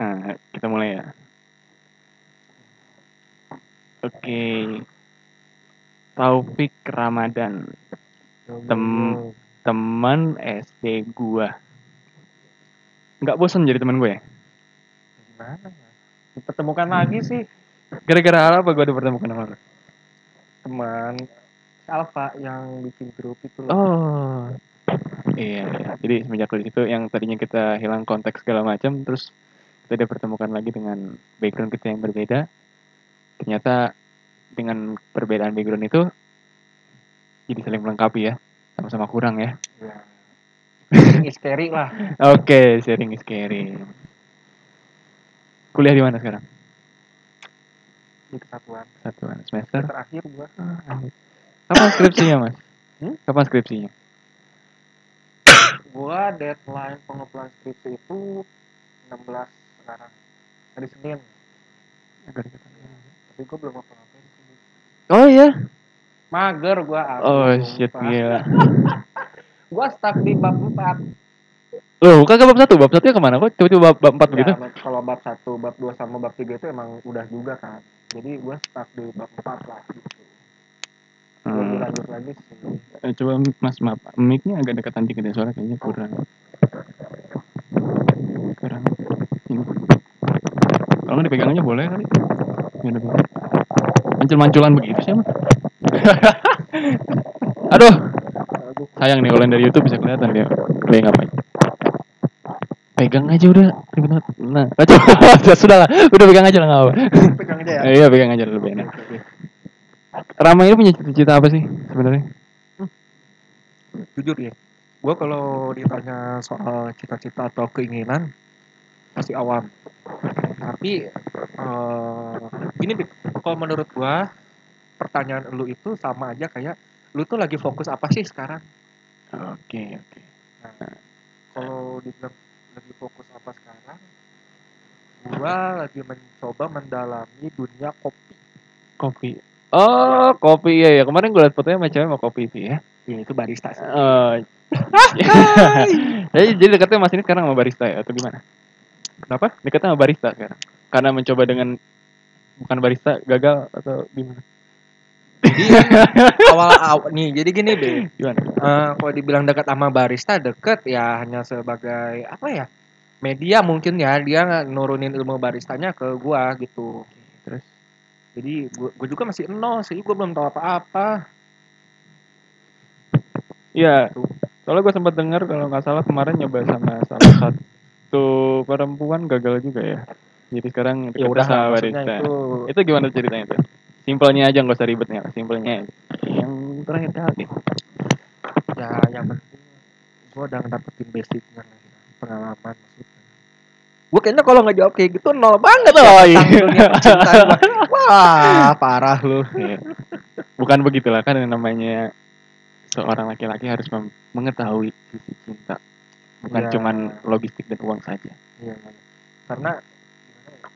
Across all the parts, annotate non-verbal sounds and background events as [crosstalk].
Nah, [laughs] kita mulai ya. Oke. Taufik Ramadan, Tem- teman SD gua. Nggak bosan jadi teman gue ya? gimana ya dipertemukan lagi sih Gara-gara apa gua dipertemukan sama lu? teman Alfa yang bikin grup itu loh. Oh. Iya, iya. Jadi semenjak dari situ yang tadinya kita hilang konteks segala macam, terus kita dipertemukan lagi dengan background kita yang berbeda. Ternyata dengan perbedaan background itu jadi saling melengkapi ya. Sama-sama kurang ya. Ya. Sharing is caring lah [laughs] Oke, sharing is caring. Kuliah di mana sekarang? di kesatuan Satuan semester. terakhir gua Kapan skripsinya, Mas? Hmm? Kapan skripsinya? gua deadline pengumpulan skripsi itu 16 sekarang hari Senin tapi gua belum apa sih. Oh iya. mager gua aduh, Oh shit, gila. [laughs] gua stuck di bab 4 Loh, bukan ke bab satu, bab satunya ke mana? Kok tiba-tiba bab, bab empat begitu? Ya, bab- kalau bab 1, bab 2 sama bab 3 itu emang udah juga kan jadi gua stuck di bab 4 lah gitu Hmm. dilanjut lagi sih Eh, coba mas maaf, mic-nya agak dekatan dikit ya suara kayaknya kurang. Kurang. Kalau nggak dipegang aja boleh kali. Ya boleh. Mancul-manculan begitu sih [laughs] emang. Aduh, sayang nih kalau dari YouTube bisa kelihatan dia. Dia ngapain? Pegang aja udah. Pegang. Nah, [laughs] coba ya sudah lah. Udah pegang aja lah nggak apa. pegang aja ya iya pegang aja lebih enak. Rama ini punya cita-cita apa sih sebenarnya? jujur ya gue kalau ditanya soal cita-cita atau keinginan pasti awam tapi eh gini Bib, kalau menurut gue pertanyaan lu itu sama aja kayak lu tuh lagi fokus apa sih sekarang Oke, oke. nah, kalau dibilang lagi fokus apa sekarang gue lagi mencoba mendalami dunia kopi Kopi. Oh, kopi iya ya. Kemarin gue liat fotonya cewek mau kopi itu ya. ya itu barista sih Oh. [laughs] [laughs] jadi, jadi dekatnya Mas ini sekarang sama barista ya atau gimana? Kenapa Dekatnya sama barista sekarang. Karena mencoba dengan bukan barista gagal atau gimana? jadi awal awal nih jadi gini be. Gimana? Eh, kalau dibilang dekat sama barista deket ya hanya sebagai apa ya media mungkin ya. Dia nurunin ilmu baristanya ke gua gitu. Terus? Jadi gua, gua juga masih nol sih. Gua belum tahu apa-apa. Iya, soalnya gue sempat dengar kalau nggak salah kemarin nyoba sama salah satu perempuan gagal juga ya. Jadi sekarang ya udah sama barista. itu Itu gimana ceritanya tuh? Simpelnya aja nggak usah ribetnya, simpelnya. Yang terakhir kali. ya yang penting gua udah dapetin basicnya ya, pengalaman maksudnya gua kayaknya kalau nggak jawab kayak gitu nol banget Oh, ya [laughs] wah parah lu Iya. Bukan begitulah kan yang namanya seorang laki-laki harus mengetahui sisi cinta. Bukan Iya. cuman logistik dan uang saja. Iya, iya. karena gimana ya?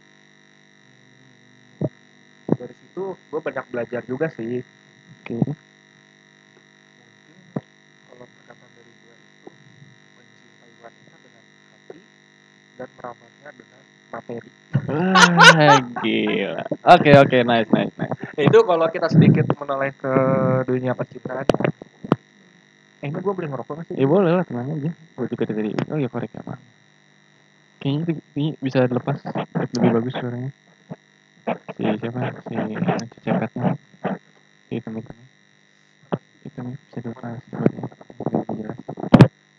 Dari situ gue banyak belajar juga sih. Oke. Mungkin kalau perkataan dari gue itu mencintai wanita dengan hati dan merawatnya dengan materi. Wah, gila. Oke, oke, nice, nice, nice. itu kalau kita sedikit menoleh ke dunia percintaan. Eh, ini gue boleh ngerokok nggak sih? Ya boleh lah, tenang aja. Gue juga tadi, oh ya korek ya, Pak. Kayaknya itu bisa dilepas, lebih bagus suaranya. Si siapa? Si cepetnya. Si hitam hitam. Itu bisa dilepas suaranya. Lebih jelas.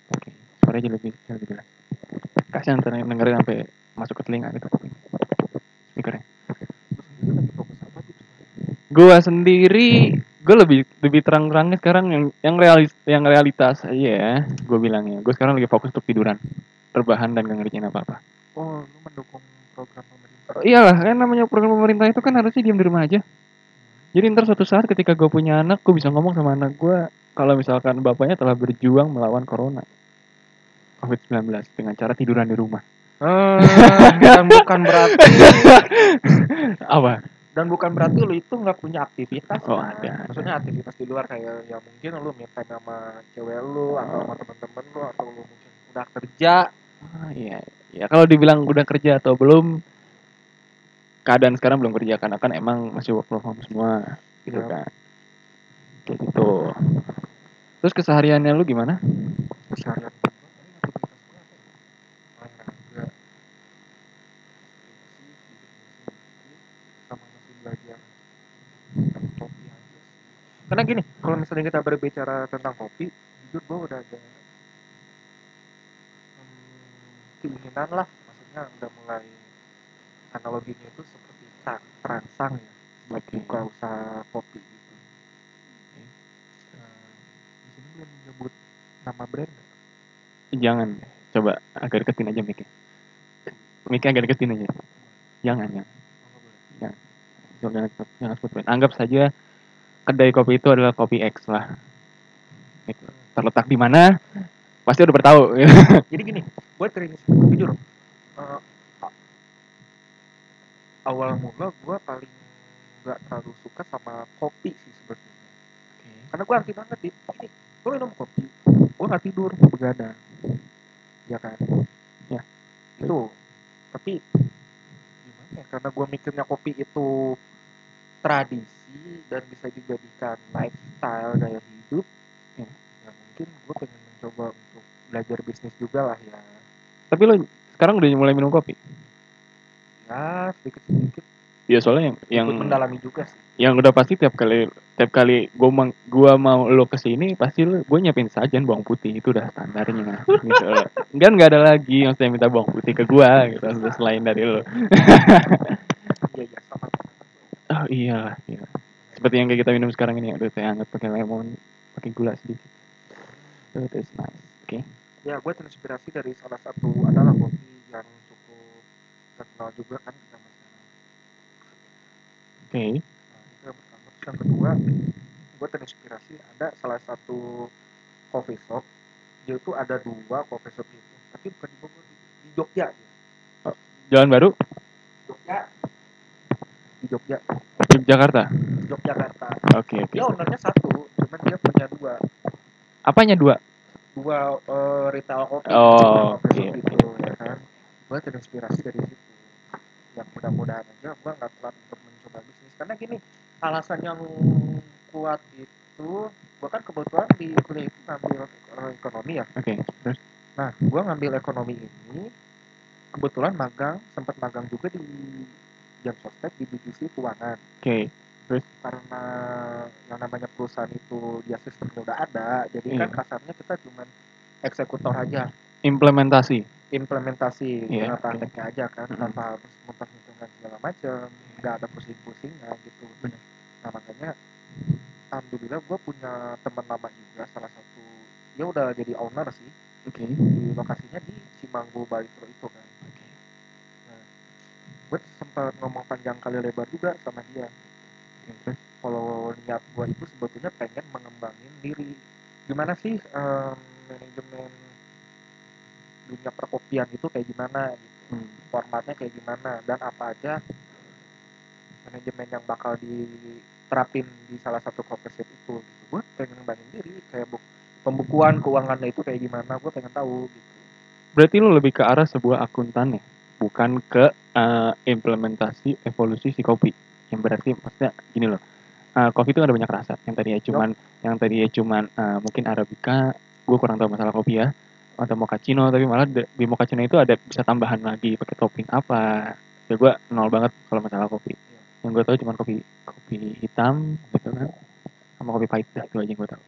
Oke, suaranya jadi lebih, lebih jelas. Kasihan ntar dengerin sampai masuk ke telinga gitu. Speakernya. Gua sendiri, gue lebih lebih terang-terangnya sekarang yang yang realis yang realitas aja ya. Gue bilangnya, gue sekarang lagi fokus untuk tiduran, rebahan dan gak ngerjain apa-apa. Oh, lu mendukung program pemerintah. Oh, iyalah, kan namanya program pemerintah itu kan harusnya diam di rumah aja. Jadi ntar suatu saat ketika gue punya anak, gue bisa ngomong sama anak gue kalau misalkan bapaknya telah berjuang melawan corona. COVID-19 dengan cara tiduran di rumah. Dan [laughs] bukan berarti Apa? Dan bukan berarti lu itu nggak punya aktivitas Oh, kan? ada. maksudnya aktivitas di luar kayak ya mungkin lu time sama cewek lu atau sama temen-temen lu atau lu mungkin udah kerja Ah, iya. ya kalau dibilang udah kerja atau belum keadaan sekarang belum kerja karena kan emang masih work from home semua gitu Iya. kan kayak gitu terus kesehariannya lu gimana keseharian gue paling aktivitas gue apa ya olahraga skripsi bikin skripsi sama masih belajar tentang kopi aja sih karena gini kalau misalnya kita berbicara tentang kopi jujur gue udah ada hmm, keinginan lah maksudnya udah mulai analoginya itu seperti terangsang ya buat buka usaha kopi gitu Nah, di sini boleh menyebut nama brand nggak? jangan coba agak deketin aja mic mic agak deketin aja jangan jangan boleh. jangan jangan sebut brand. anggap saja kedai kopi itu adalah kopi X lah. Gitu. terletak di mana pasti udah bertahu. [laughs] Jadi gini gue terinspirasi jujur a- awal mula gue paling nggak terlalu suka sama kopi sih sebetulnya karena gue anti banget di gini gue minum kopi gue nggak tidur begadang. Ya kan? Ya. itu. Tapi gimana ya karena gue mikirnya kopi itu tradisi dan bisa dijadikan lifestyle gaya hidup Ya. ya mungkin. Gue pengen mencoba untuk belajar bisnis juga lah ya. Tapi lo sekarang udah mulai minum kopi? Ya sedikit sedikit ya soalnya yang yang ikut mendalami juga sih. yang udah pasti tiap kali tiap kali mang, gua mau lo ke sini pasti lo gue nyiapin sajian bawang putih. Itu udah standarnya. Gitu kan nggak ada lagi. Yang saya minta bawang putih ke gua gitu. Selain dari lo [laughs] oh iya iya. Seperti yang kita minum sekarang ini ada teh hangat pakai lemon pakai gula sedikit. That's nice. Oke. Ya gue terinspirasi dari salah satu adalah kopi yang cukup terkenal juga kan di zaman sekarang. Oke. Nah itu yang pertama. Terus yang kedua gue terinspirasi ada salah satu coffee shop. Dia tuh ada dua coffee shop itu tapi bukan di Bogor di, Jogja. Dia. jalan baru? Jogja di Jogja. Yogyakarta? Yogyakarta. Oke oke. Dia ownernya satu cuman dia punya dua. Apanya dua? Dua eh, retail Oh, coffee shop oke, gitu ya kan? Gue terinspirasi dari situ. Yang mudah-mudahan aja gue nggak telat untuk mencoba bisnis. Karena gini alasan yang kuat itu gue kan kebetulan di kuliah itu ngambil eh, ekonomi ya. Oke terus? Nah gue ngambil ekonomi ini kebetulan magang sempat magang juga di jam sostek di divisi keuangan oke karena yang namanya perusahaan itu dia sistemnya udah ada jadi kan Iya. kasarnya kita cuman eksekutor aja implementasi implementasi Iya, dengan oke. prakteknya aja kan Mm-mm. tanpa harus memperhitungkan segala macam nggak ada pusing-pusingnya gitu Bener. nah makanya alhamdulillah gue punya teman lama juga salah satu dia udah jadi owner sih oke di lokasinya di Cimanggu Balitro itu kan sempat ngomong panjang kali lebar juga sama dia. Terus kalau niat gue itu sebetulnya pengen mengembangin diri. Gimana sih em, manajemen dunia perkopian itu kayak gimana gitu? Hmm. formatnya kayak gimana? Dan apa aja manajemen yang bakal diterapin di salah satu coffee shop itu gitu. Gue pengen ngembangin diri kayak bu- pembukuan keuangannya itu kayak gimana? Gue pengen tahu gitu. Berarti lu lebih ke arah sebuah akuntan ya bukan ke eh, implementasi evolusi si kopi. Yang berarti maksudnya gini loh eh, kopi itu ada banyak rasa. Yang tadinya cuman yang tadinya cuman eh, mungkin arabica gue kurang tahu masalah kopi ya atau mochaccino tapi malah de- di mochaccino itu ada bisa tambahan lagi pakai topping apa. Ya gue nol banget kalau masalah kopi. Yang gue tahu cuman kopi kopi hitam gitu kan sama kopi pahit dah itu aja yang gue tahu.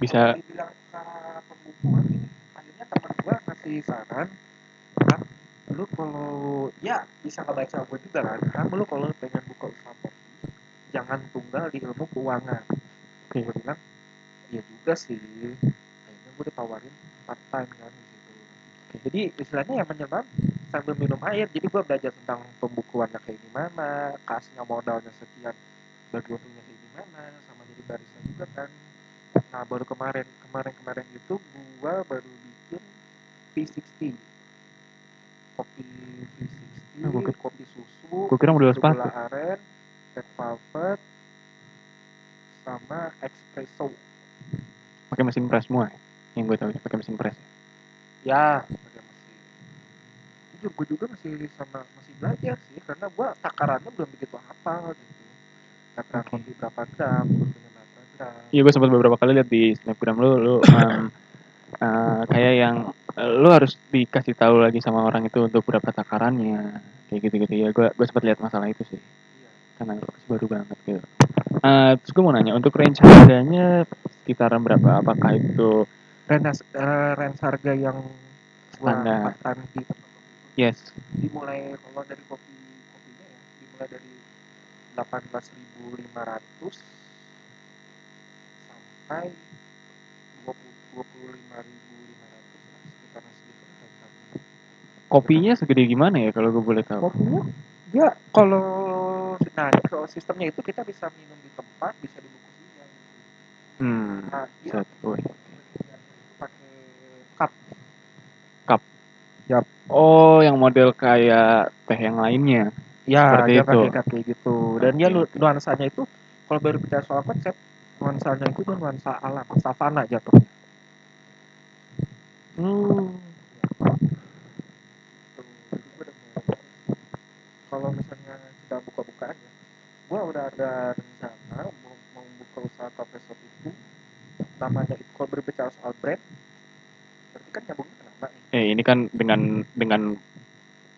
Bisa Kalau dibilang cara pembukuan ini akhirnya ngasih saran kan? Lu kalau ya bisa ngebaca gue juga kan? Kamu lu kalau pengen buka usaha kopi jangan tunggal di ilmu keuangan. Oke. gue bilang iya juga sih. Akhirnya gue ditawarin part time kan di situ. Jadi istilahnya ya menyelam sambil minum air. Jadi gue belajar tentang pembukuannya kayak gimana kasnya modalnya sekian bagi untungnya kayak gimana sama jadi barista juga kan. Nah baru kemarin kemarin kemarin itu gue baru bikin V60 kopi V60 Ah, gua kira- kopi susu gua kira model sepatu. aren red velvet sama espresso pakai mesin press semua ya? yang gue tahu pakai mesin press ya pakai mesin jujur gue juga masih sama masih belajar sih karena gue takarannya belum begitu hafal gitu takaran Oke. kopi berapa gram susunya berapa gram Iya gue sempat beberapa kali lihat di snapgram lu, lu [coughs] um, uh, [laughs] kayak yang uh, lu harus dikasih tahu lagi sama orang itu untuk berapa takarannya, kayak gitu-gitu ya. Gue gue sempat lihat masalah itu sih, iya karena baru banget gitu. Uh, terus gue mau nanya, untuk range harganya sekitaran berapa? Apakah itu range eh, range harga yang Standar. di yes? dimulai kalau dari kopi kopinya ya dimulai dari 18.500 sampai 20 25.500 lah sekitaran segitu lah harganya. Kopinya segede gimana ya kalau gue boleh tahu? kopinya ya kalau nah kalau sistemnya itu kita bisa minum di tempat bisa dibungkus juga gitu. Hmm, nah dia penyajiannya itu pakai cup Oh, yang model kayak teh yang lainnya. ya Seperti dia itu. pakai cup kayak gitu dan dia Oke, nu- oke. nuansanya itu kalau baru bicara soal konsep nuansanya itu dia nuansa alam savana jatuhnya Hmm. Kalau misalnya kita buka-bukaan ya gua udah ada rencana mau, mau buka usaha coffee shop itu namanya itu kalau berbicara soal brand berarti kan nyambungnya ke nama nih Eh, ini kan dengan dengan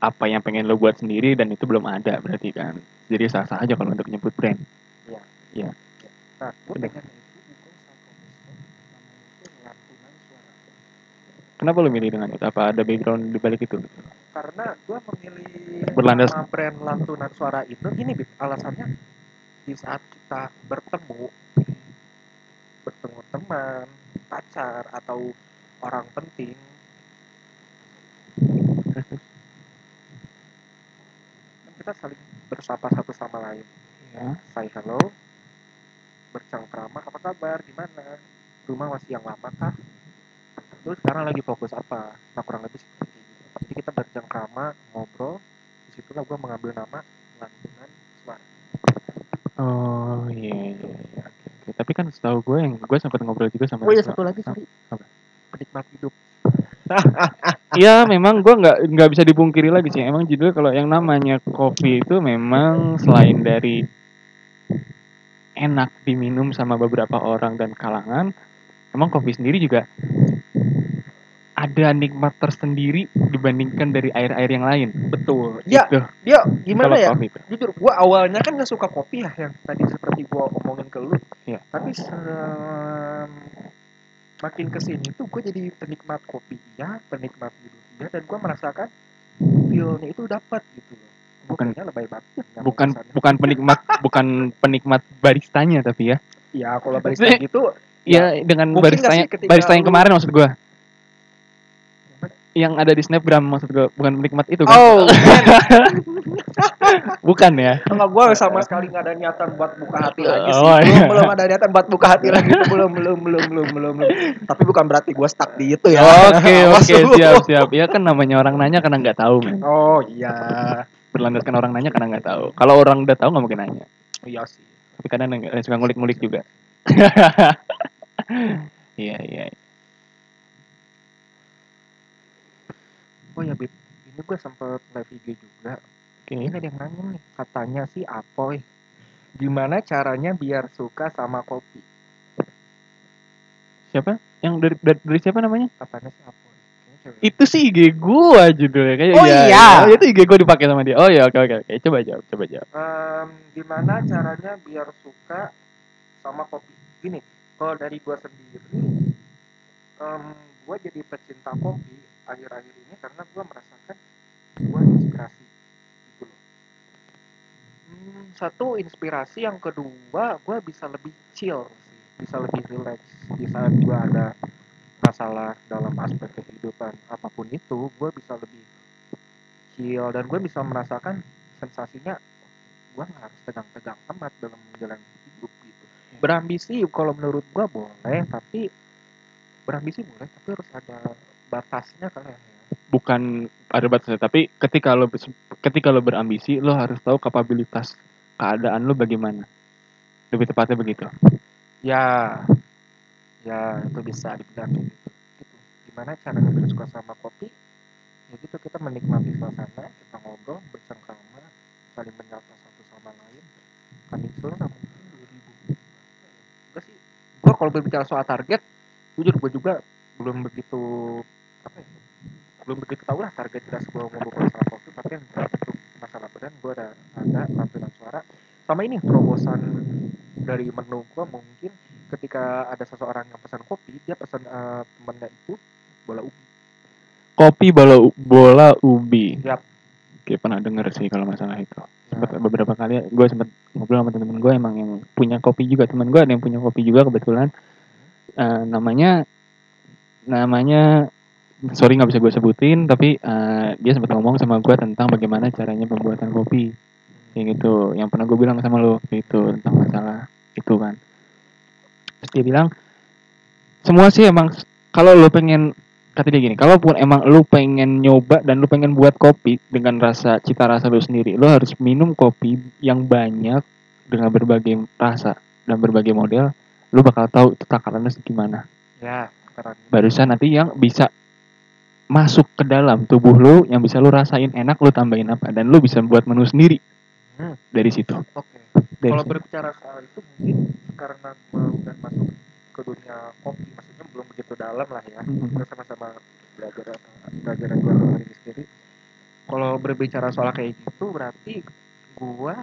apa yang pengen lo buat sendiri dan itu belum ada berarti kan. Jadi sah-sah aja kalau untuk nyebut brand. Iya. Iya. nah gua Udah. pengen itu buka usaha coffee shop namanya itu lantunan suara Kenapa lo milih dengan itu? Apa ada background di balik itu? karena gua memilih Berlandas- nama brand lantunan suara itu gini Bib, alasannya di saat kita bertemu bertemu teman pacar atau orang penting kan kita saling bersapa satu sama lain Ya. say hello bercengkrama apa kabar gimana rumah masih yang lama kah terus sekarang lagi fokus apa? Nah kurang lebih seperti itu jadi kita bercengkrama ngobrol di situlah gue mengambil nama lantunan suara. Oh iya iya iya. Tapi kan setahu gue yang gue sempat ngobrol juga sama oh iya satu lagi sorry. Apa? penikmat hidup. [laughs] Iya, memang gue nggak nggak bisa dipungkiri lagi sih. Emang judul kalau yang namanya kopi itu memang selain dari enak diminum sama beberapa orang dan kalangan, emang kopi sendiri juga ada nikmat tersendiri dibandingkan dari air-air yang lain. betul ya Gitu, dia gimana kalau ya kopi jujur gue awalnya kan gak suka kopi ya yang tadi seperti gue omongin ke lu Iya. tapi makin ke sini tuh gue jadi penikmat kopi ya penikmat hidup ya dan gue merasakan feelnya itu dapat gitu loh Bukan- lebay banget Bukan bukan penikmat bukan penikmat baristanya tapi ya. ya kalau barista gitu Ya, dengan mungkin nggak baristanya ketika barista yang kemarin maksud gue. Yang ada di Snapgram maksud gue, bukan penikmat itu kan? oh [laughs] Bukan ya. enggak gue sama sekali nggak ada niatan buat buka hati lagi sih. Oh, belum iya. belum ada niatan buat buka hati lagi. [laughs] Belum belum belum belum belum belum. Tapi bukan berarti gue stuck di itu ya. Oke Awas [laughs] oke lu. siap siap. Ya kan namanya orang nanya karena nggak tahu men. oh iya. Berlandaskan orang nanya karena nggak tahu. Kalau orang udah tahu nggak mungkin nanya. Iya sih. Tapi kadang nggak suka ngulik-ngulik juga. Iya iya oh ya bib. Ini gue sempet live IG juga. Oke. Ini ada yang nanya nih katanya sih Apoy gimana caranya biar suka sama kopi siapa? Yang dari, dari dari siapa namanya? Katanya sih Apoy? Itu sih IG gua judulnya kayak Oh, iya. itu IG gua dipakai sama dia. Oh ya oke oke oke. Coba jawab coba jawab. Em, gimana caranya biar suka sama kopi gini kalau dari gua sendiri em, gua jadi pecinta kopi akhir-akhir ini karena gua merasakan gua inspirasi gitu loh. Hmm, satu inspirasi. Yang kedua gua bisa lebih chill bisa lebih relax. Di saat gua ada masalah dalam aspek kehidupan apa pun itu gua bisa lebih chill dan gue bisa merasakan sensasinya gue nggak harus tegang-tegang amat dalam menjalani hidup gitu. Berambisi kalau menurut gue boleh tapi berambisi boleh tapi harus ada batasnya kali ya. Bukan ada batasnya tapi ketika lo ketika lo berambisi lo harus tahu kapabilitas keadaan lo bagaimana. Lebih tepatnya begitu. Ya ya itu bisa dibilang gitu. Gitu. Gimana caranya kita suka sama kopi? Ya gitu kita menikmati suasana kita ngobrol bercengkrama saling menyapa satu sama lain. Kami mungkin 2000 enggak sih. Gua kalau berbicara soal target jujur gua juga belum begitu apa ya? Belum begitu tahu lah target kita sebelum ngomong masalah kopi tapi yang untuk masalah brand gua ada ada tampilan suara. Sama ini terobosan dari menu gua mungkin ketika ada seseorang yang pesan kopi dia pesan eh, temennya itu bola ubi. Kopi bola bola ubi. Yap. Kayak pernah denger sih kalau masalah itu. Sempet Nah, beberapa kali gue sempet ngobrol sama temen gue emang yang punya kopi juga. Temen gue ada yang punya kopi juga kebetulan. Eh, namanya namanya sorry nggak bisa gue sebutin tapi eh, dia sempat ngomong sama gue tentang bagaimana caranya pembuatan kopi. Kayak gitu yang pernah gue bilang sama lo itu tentang masalah itu kan. Terus dia bilang semua sih emang kalau lo pengen kata dia gini kalaupun emang lo pengen nyoba dan lo pengen buat kopi dengan rasa cita rasa lo sendiri lo harus minum kopi yang banyak dengan berbagai rasa dan berbagai model lo bakal tahu itu takarannya gimana. Ya barusan nanti yang bisa masuk ke dalam tubuh lu yang bisa lu rasain enak lu tambahin apa. Dan lu bisa buat menu sendiri. Hmm. dari situ. Oke. Dari kalau berbicara soal itu mungkin karena gua udah masuk ke dunia kopi maksudnya belum begitu dalam lah ya. Kita sama-sama belajar belajar dan gua hari ini sendiri. Kalau berbicara soal kayak gitu berarti gua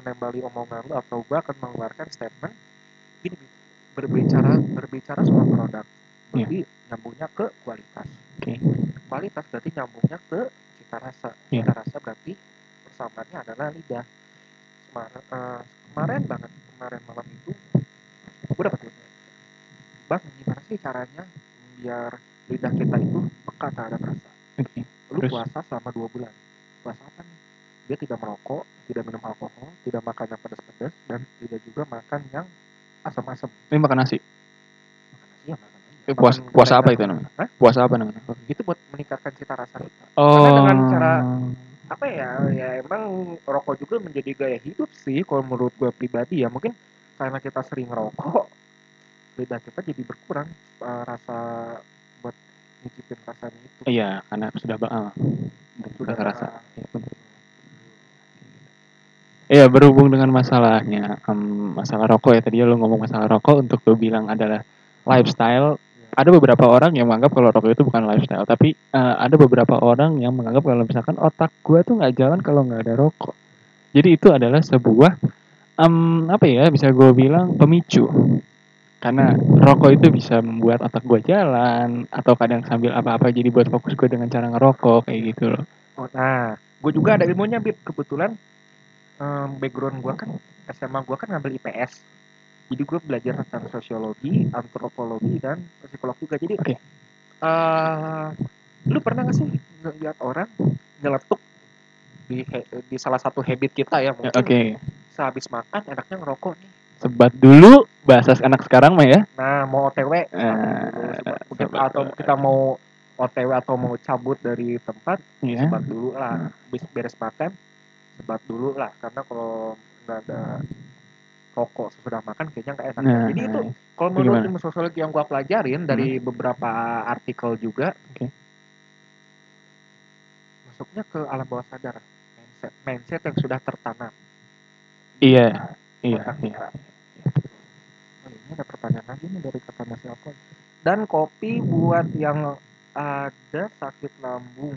menembali omongan lu atau gua akan mengeluarkan statement Bib. berbicara berbicara soal produk berarti nyambungnya ke kualitas Oke. kualitas berarti nyambungnya ke cita rasa Iya. cita rasa berarti persamaannya adalah lidah kemarin, eh, kemarin banget kemarin malam itu gue dapat duitnya bang gimana sih caranya biar lidah kita itu peka terhadap rasa Oke. lu Terus? puasa selama dua bulan puasa apa nih dia tidak merokok tidak minum alkohol tidak makan yang pedas-pedas dan tidak juga makan yang asam-asam Ini makan nasi. Ya Eh, puas- Makan puasa apa itu namanya? Hah? Puasa apa namanya? itu buat meningkatkan cita rasa kita Oh. dengan cara- apa ya ya emang rokok juga menjadi gaya hidup sih kalau menurut gue pribadi ya mungkin karena kita sering rokok lidah kita jadi berkurang eh, rasa buat nyicipin rasanya itu Iya, karena sudah bakal. Sudah rasa. bakal. Iya, berhubung dengan masalahnya, em, masalah rokok ya tadi lo ngomong masalah rokok untuk lo bilang adalah lifestyle. Ada beberapa orang yang menganggap kalau rokok itu bukan lifestyle, tapi eh, ada beberapa orang yang menganggap kalau misalkan otak gua tuh nggak jalan kalau nggak ada rokok. Jadi itu adalah sebuah em, apa ya bisa gue bilang pemicu. Karena rokok itu bisa membuat otak gua jalan atau kadang sambil apa-apa jadi buat fokus gue dengan cara ngerokok kayak gitu loh. Oh, nah gue juga ada ilmunya bib kebetulan em, background gue kan SMA gue kan ngambil IPS jadi gue belajar tentang sosiologi antropologi dan psikolog juga jadi Oke. eh, lu pernah gak sih ngeliat orang nyeletuk di di salah satu habit kita ya mungkin Oke. sehabis makan enaknya ngerokok nih Sebat dulu bahasa anak sekarang mah ya. nah mau OTW Eh, sebat atau kita mau OTW atau mau cabut dari tempat Iya. sebat dulu lah habis beres makan sebat dulu lah karena kalau nggak ada rokok sesudah makan kayaknya nggak enak Nah, jadi itu nah, kalau menurut ilmu sosiologi yang gua pelajarin dari beberapa artikel juga Oke. masuknya ke alam bawah sadar mindset mindset yang sudah tertanam Iya. Iya, otak iya. kita. Oh, ini ada pertanyaan lagi nih dari kakaknya siapa dan kopi buat yang ada sakit lambung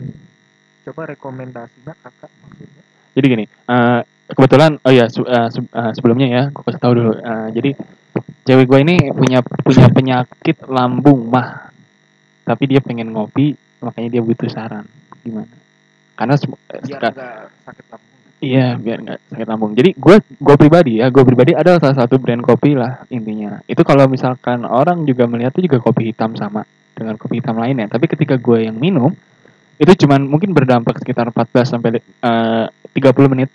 coba rekomendasinya kakak maksudnya Jadi gini, eh, kebetulan oh ya se- eh, sebelumnya ya, gue kasih tahu dulu. Eh, jadi cewek gue ini punya punya penyakit lambung mah, tapi dia pengen ngopi, makanya dia butuh saran. Gimana? Karena eh, biar nggak sakit lambung Iya, biar nggak sakit lambung. Jadi gue gue pribadi ya, gue pribadi ada salah satu brand kopi lah intinya. Itu kalau misalkan orang juga melihat itu juga kopi hitam sama dengan kopi hitam lainnya. Tapi ketika gue yang minum, itu cuman mungkin berdampak sekitar 14 sampai eh, 30 menit,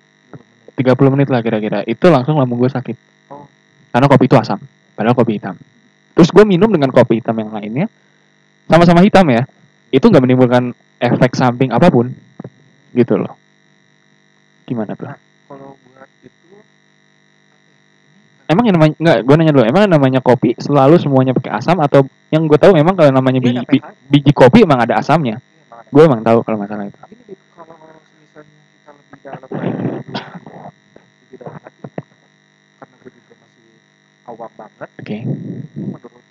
30 menit lah kira-kira. Itu langsung lambung gue sakit. Oh. Karena kopi itu asam, padahal kopi hitam. Terus gue minum dengan kopi hitam yang lainnya, sama-sama hitam ya. Itu nggak menimbulkan efek samping apa pun, gitu loh. Gimana tuh? kalau buat itu apa ini emang yang namanya nggak gue nanya dulu emang yang namanya kopi selalu semuanya pakai asam atau yang gue tahu memang kalau namanya biji, ada bi- pH. biji kopi emang ada asamnya ada. gue emang tahu kalau masalah itu Gini Bib, kalau misalnya kita lebih dalam lagi, lebih dalam lagi, karena gue juga masih awam banget, oke menurut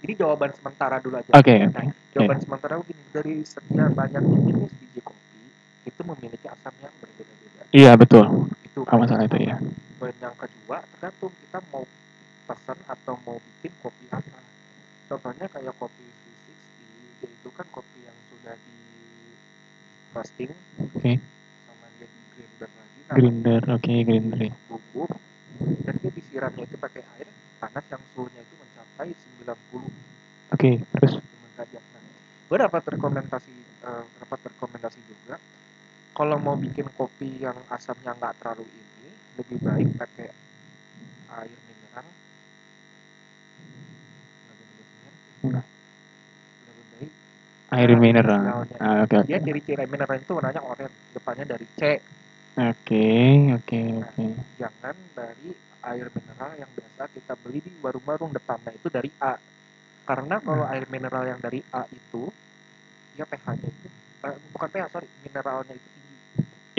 ini jawaban sementara dulu aja. oke Nah, oke jawaban sementara begini dari sekian banyak jenis biji kopi itu memiliki asam yang berbeda-beda. iya betul Itu kalau masalah itu ya Dan yang kedua, tergantung kita mau pesan atau mau bikin kopi apa. Contohnya kayak kopi 360, yaitu kan kopi yang sudah di roasting oke sama dia di grinder lagi. Nah, grinder oke grinder ya. bubuk dan dia disiramnya itu pakai air panas yang suhunya itu mencapai 90 oke terus. Nah, gue dapat rekomendasi eh, dapat rekomendasi juga kalau mau bikin kopi yang asamnya nggak terlalu ini lebih baik pakai air mineral. Lebih baik air mineral. Ah, oke oke. Dia ciri-ciri mineral itu warnanya oranye depannya dari C oke oke oke. Jangan dari air mineral yang biasa kita beli di warung-warung depannya itu dari A. Karena kalau Hmm. air mineral yang dari A itu dia pH-nya itu eh, bukan pH sorry mineralnya itu tinggi.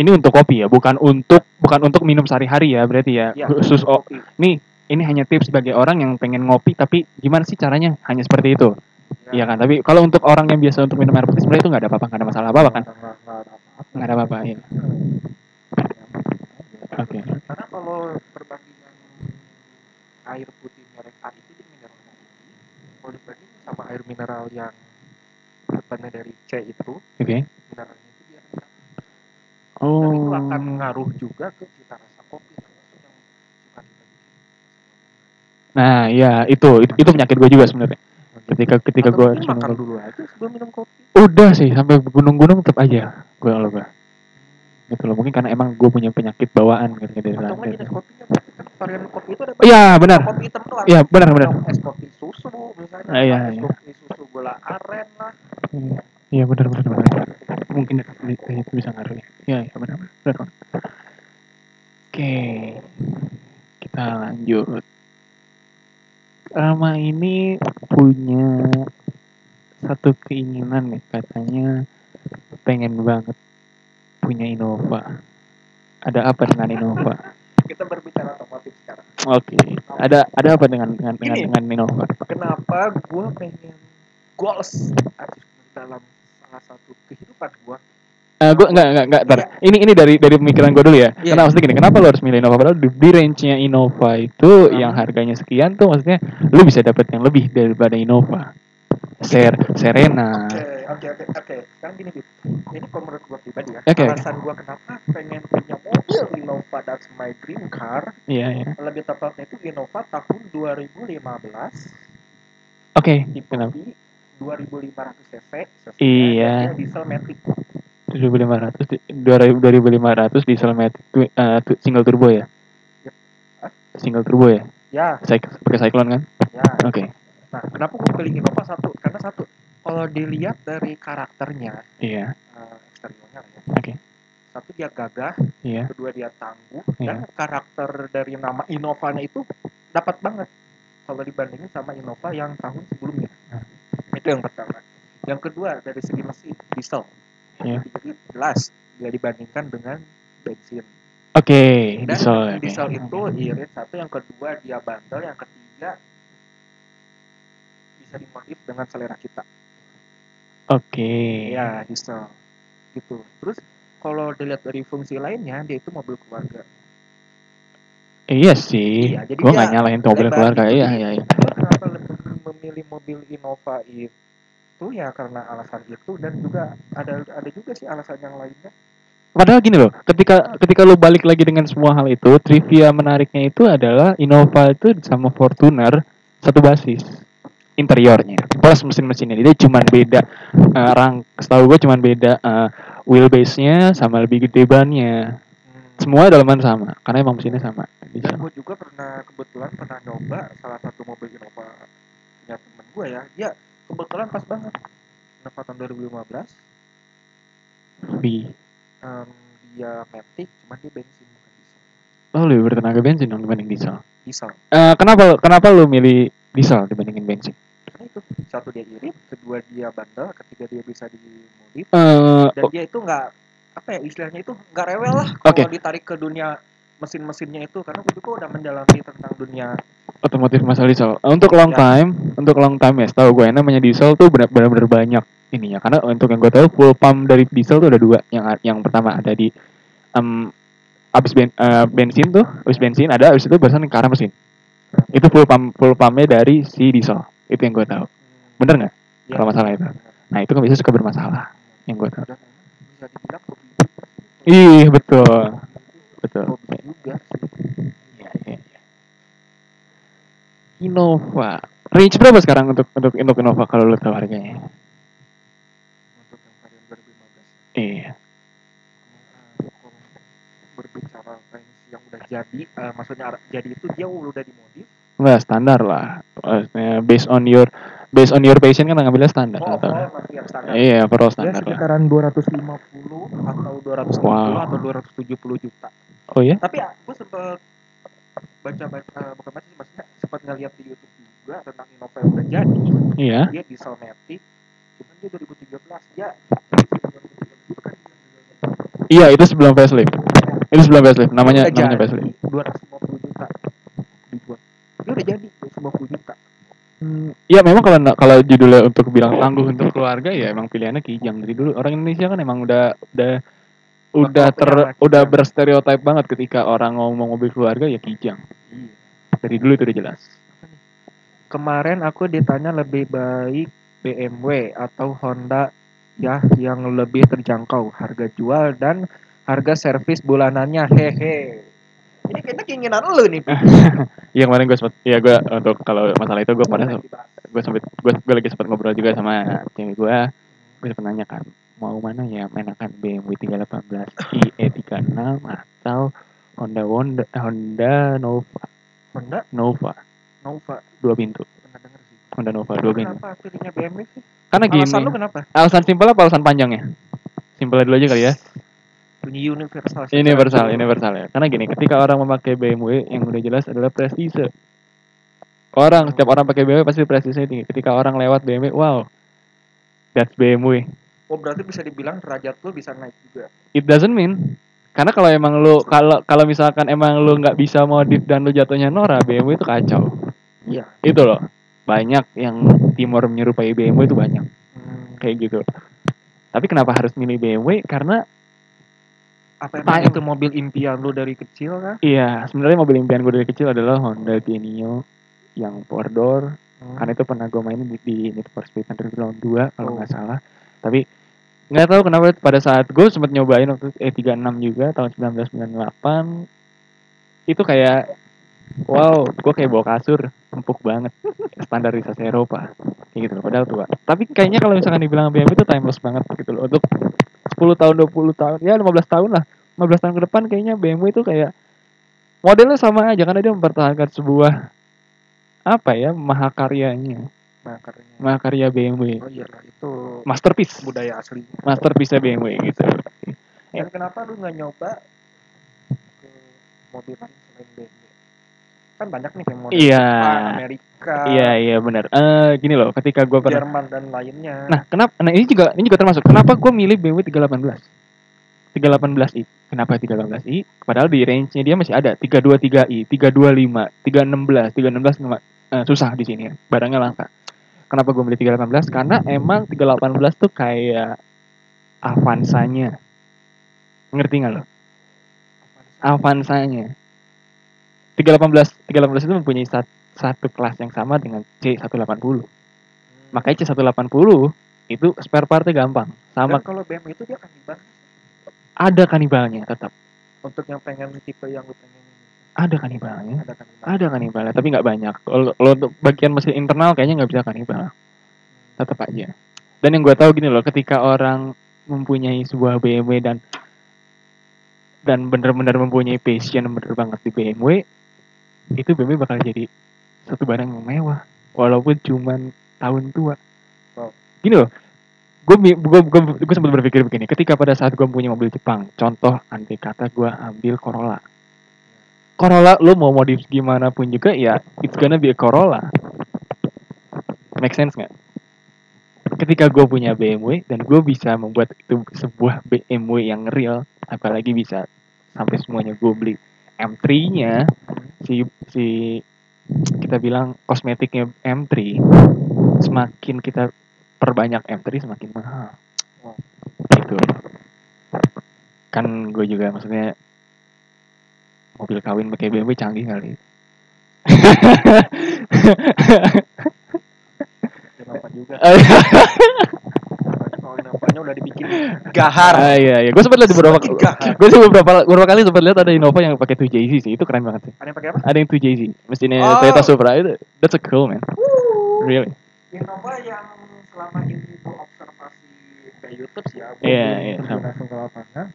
Ini untuk kopi ya bukan untuk bukan untuk minum sehari-hari ya berarti ya ya khusus oh, kopi. nih ini hanya tips bagi orang yang pengen ngopi tapi gimana sih caranya? Hanya seperti itu? Ya, Iya kan? Tapi kalau untuk orang yang biasa untuk minum air putih sebenarnya itu nggak ada apa-apa nggak ada masalah apa-apa kan? Nggak ada apa-apa. nggak ada apa-apa ya Oke. Karena kalau perbandingan air putih merek A itu dia mineralnya tinggi. Kalau dibanding sama air mineral yang depannya dari C itu oke. mineralnya itu dia rendah. Dan itu akan oh ngaruh juga ke cita rasa kopi termasuk yang suka kita bikin nah ya itu itu, itu penyakit gue juga sebenarnya. Ketika ketika gue mungkin makan dulu aja sebelum minum kopi. Udah sih sampai gunung-gunung tetap aja gue kalau gue gitu loh mungkin karena emang gue punya penyakit bawaan gitu dari atau nggak lahir. jenis kopinya kan varian kopi itu ada Iya, benar. kopi hitam doang Iya benar benar. Es kopi susu misalnya Ah, iya, es iya. kopi susu gula aren lah Iya, Iya benar benar benar. Mungkin dari- dari itu bisa ngaruh ya. Iya iya benar benar. benar. Oke, kita lanjut. Rama ini punya satu keinginan nih katanya pengen banget punya Innova. Ada apa dengan Innova? kita berbicara otomotif sekarang Oke, ada ada apa dengan dengan dengan, Ini. dengan Innova? kenapa gue pengen goals achieve dalam salah satu kehidupan gue Eh, gue enggak enggak enggak, ntar. Ini ini dari dari pemikiran gue dulu ya. Iya. Kenapa maksudnya gini? Kenapa lo harus milih Innova? Padahal di, di range-nya Innova itu Hmm. yang harganya sekian tuh maksudnya lu bisa dapat yang lebih daripada Innova. Ser Serena. Oke, oke, oke. Sekarang gini, Bib. Ini kalau menurut gue pribadi ya. Oke, oke. alasan gue kenapa pengen punya mobil Innova that's my dream car. Iya iya. Lebih tepatnya itu Innova tahun 2015. Oke, Tipe kenapa? V 2500 cc. Iya. Dia diesel matic. 2500 di- 2000 2500 diesel matic tu- single turbo ya? Yep. Single turbo ya? Ya, Cyc- pakai Cyclone kan? ya. Oke. Nah, kenapa gue pilih Innova satu? Karena satu, kalau dilihat dari karakternya, Iya. eksteriornya lah ya. Oke. Satu dia gagah, Iya. kedua dia tangguh Iya. dan karakter dari nama Innovanya itu dapat banget kalau dibandingin sama Innova yang tahun sebelumnya Hmm. itu yang pertama yang kedua dari segi mesin diesel Iya. jadi jelas bila dibandingkan dengan bensin Oke, dan diesel. diesel itu irit satu yang kedua dia bandel yang ketiga bisa dimodif dengan selera kita Oke. ya diesel gitu terus kalau dilihat dari fungsi lainnya dia itu mobil keluarga Iya sih. Iya, jadi gue nggak nyalahin tuh mobil keluarga. Iya iya iya. Kenapa lebih memilih mobil Innova itu ya karena alasan itu dan juga ada ada juga sih alasan yang lainnya Padahal gini loh, ketika ketika lo balik lagi dengan semua hal itu, trivia menariknya itu adalah Innova itu sama Fortuner satu basis interiornya. Plus mesin-mesinnya dia cuma beda eh, rang setahu gue cuma beda eh, wheelbase-nya sama lebih gede bannya. Hmm. semua dalaman sama karena emang mesinnya sama. Dan gue juga pernah kebetulan pernah nyoba salah satu mobil Innova punya temen gue ya. Dia kebetulan pas banget. Innova tahun 2015 Di- em, dia matic cuman dia bensin bukan diesel. Oh, lebih bertenaga bensin dong dibanding diesel. diesel. Eh, kenapa kenapa lu milih diesel dibandingin bensin? Karena itu satu dia irit kedua dia bandel ketiga dia bisa dimodif Eh, dan dia itu nggak apa ya istilahnya itu nggak rewel lah kalau ditarik ke dunia mesin-mesinnya itu karena gue juga udah mendalami tentang dunia otomotif masalah diesel. Untuk long Ya. time, untuk long time ya, setahu gue namanya diesel tuh benar- benar-benar banyak ininya. Karena untuk yang gue tahu full pump dari diesel tuh ada dua. Yang yang pertama ada di em, abis ben, eh, bensin tuh, abis bensin ada, abis itu barusan ke arah mesin. Itu full pump full pumpnya dari si diesel. Itu yang gue tahu. Bener nggak? ya, Kalau masalah itu. Nah itu kan bisa suka bermasalah. Yang gue tahu. Ih betul, betul. juga Iya, iya, iya. Innova. Range berapa sekarang untuk untuk untuk Innova kalau lu tahu harganya? untuk yang varian 2015 Iya. Berbicara range yang udah jadi eh, maksudnya jadi itu dia udah dimodif Enggak standar lah. Maksudnya based on your based on your passion kan ngambilnya standar oh, atau oh yang standar Iya, overall dia standar lah. sekitaran 250 atau 260 Wow. atau 270 juta Oh ya? tapi aku sempet baca-baca eh, bukan baca sih maksudnya sempat ngeliat di YouTube juga tentang Innova yang udah jadi Iya. dia diesel matic cuman dia 2013 dia Iya, itu sebelum facelift. Itu sebelum facelift. Namanya udah namanya facelift. 250 juta dibuat udah jadi 250 juta. Hmm, ya memang kalau kalau judulnya untuk bilang tangguh untuk keluarga ya emang pilihannya Kijang. Dari dulu orang Indonesia kan emang udah udah udah ter Kijang. udah berstereotip banget ketika orang ngomong mobil keluarga ya Kijang. Iya. Dari dulu itu udah jelas. Kemarin aku ditanya lebih baik BMW atau Honda ya yang lebih terjangkau. Harga jual dan harga servis bulanannya hehe ini kayaknya keinginan lu nih. [laughs] Iya kemarin gue sempat ya gue untuk kalau masalah itu gue dibahas. gue sempet gue, gue lagi sempat ngobrol juga sama cewek gue gue sempat nanya kan mau mana ya menakan BMW 318 i E36 atau Honda Honda Honda Nova? Honda? Nova. Nova. Dua pintu. Honda Nova dua pintu. kenapa pilihnya BMW sih? Karena gini alasan lu kenapa? alasan simpel apa? Alasan panjangnya? Simpel dulu aja kali ya punya universal universal universal ya. Karena gini ketika orang memakai BMW yang udah jelas adalah prestise. Orang setiap orang pakai BMW pasti prestisnya tinggi. Ketika orang lewat BMW wow that's BMW oh berarti bisa dibilang derajat lu bisa naik juga. It doesn't mean. Karena kalau emang lu kalau kalau misalkan emang lu nggak bisa modif dan lu jatuhnya Nora BMW itu kacau. Iya. Itu loh. Banyak yang timur menyerupai BMW itu banyak. Hmm, kayak gitu. Tapi kenapa harus milih BMW karena apa emang itu mobil impian lu dari kecil kan iya sebenarnya mobil impian gue dari kecil adalah Honda Genio yang four door. Hmm. karena itu pernah gue mainin di, di Need for Speed Underground 2 kalau Oh. nggak salah. Tapi nggak tahu kenapa pada saat gue sempat nyobain waktu E36 juga tahun 1998 itu kayak wow gue kayak bawa kasur empuk banget. [laughs] Standarisasi Eropa. Kayak gitu loh padahal tua. Tapi kayaknya kalau misalkan dibilang BMW itu timeless banget gitu loh untuk 10 tahun 20 tahun. Ya 15 tahun lah. 15 tahun ke depan kayaknya BMW itu kayak modelnya sama aja karena dia mempertahankan sebuah apa ya mahakaryanya. Makarnya mahakarya BMW oh iya lah itu masterpiece. budaya aslinya masterpiece BMW gitu. Dan kenapa lu nggak nyoba ke mobil lain selain BMW kan banyak nih kayak model Iya. Amerika iya iya benar. Eh gini loh ketika gue pernah Jerman dan lainnya. Nah kenapa nah ini juga ini juga termasuk kenapa gue milih BMW 318 318i kenapa 318i padahal di range nya dia masih ada 323i 325 316 316 nama- eh, susah di sini ya barangnya langka. Kenapa gue milih 318 karena emang 318 tuh kayak Avanzanya ngerti nggak lo? Avanzanya 318 318 itu mempunyai sat- satu kelas yang sama dengan C180 Hmm. makanya C180 itu spare partnya gampang. Sama dan kalau BMW itu dia akan dibahas ada kanibalnya tetap. Untuk yang pengen tipe yang lu pengen ada kanibalnya. Ada kan ada kanibalnya tapi nggak banyak. Kalau untuk bagian mesin internal kayaknya nggak bisa kanibal. Tetap aja. Dan yang gue tahu gini loh ketika orang mempunyai sebuah BMW dan dan bener-bener mempunyai passion bener banget di BMW itu BMW bakal jadi satu barang yang mewah walaupun cuman tahun tua. Gini loh gue gue gue gue sempat berpikir begini ketika pada saat gue punya mobil Jepang contoh andai kata gue ambil Corolla. Corolla lu mau modif gimana pun juga ya it's gonna be a Corolla. Make sense nggak? Ketika gue punya BMW dan gue bisa membuat itu sebuah BMW yang real apalagi bisa sampai semuanya gue beli M3 nya si si kita bilang kosmetiknya M3 semakin kita perbanyak M3 semakin mahal Oh. gitu kan gue juga maksudnya mobil kawin pakai BMW canggih kali juga? [laughs] Soal Innova-nya udah dibikin gahar. Ah, iya iya gue sempat lihat beberapa gahar. [laughs] gue sih beberapa beberapa kali sempat lihat ada Innova yang pakai 2JZ sih itu keren banget sih Ada yang pakai apa? ada yang 2JZ mesinnya Oh. Toyota Supra itu that's a cool man really Innova yang selama ini gue observasi dari YouTube sih ya, Iya, belum iya, sama. langsung ke lapangan.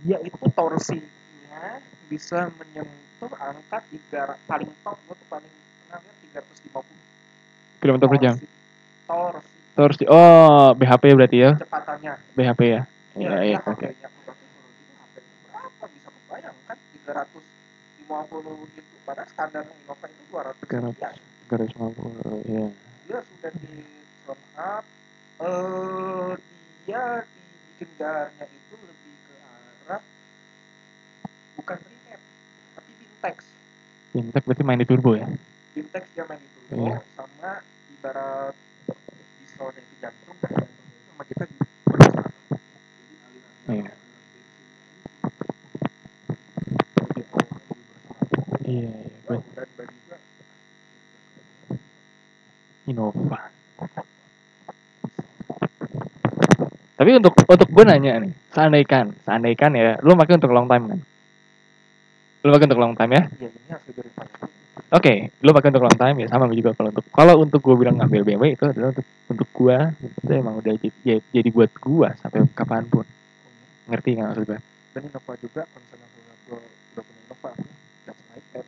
Dia itu torsinya bisa menyentuh angka tiga paling top gue tuh paling pernah lihat 350 kilometer per jam torsi. Terus di- oh BHP berarti ya? Kecepatannya. BHP ya? Iya Ya, iya ya, oke. HP berapa bisa kebayang 350 itu padahal standarnya Innova itu 200 300. sekian. 350 iya. Dia sudah di up. Eh dia dibikin garnya itu lebih ke arah bukan remap tapi bintex Intek berarti main di turbo ya? Bintex dia main di turbo Iya. sama ibarat pisaunya itu jantung sama kita aliran Iya. iya iya Innova. Tapi untuk untuk gue nanya nih seandaikan seandaikan ya lu pakai untuk long time kan? Lu pakai untuk long time ya? Ya ini harus Oke, lu pakai untuk long time ya sama gue juga kalau untuk kalau untuk gue bilang ngambil BMW itu adalah untuk untuk gue itu emang udah jadi, ya- jadi buat gue sampai kapan pun. Ngerti nggak maksud gue? dan Innova juga kalau misalnya gua udah punya Innova that's my gua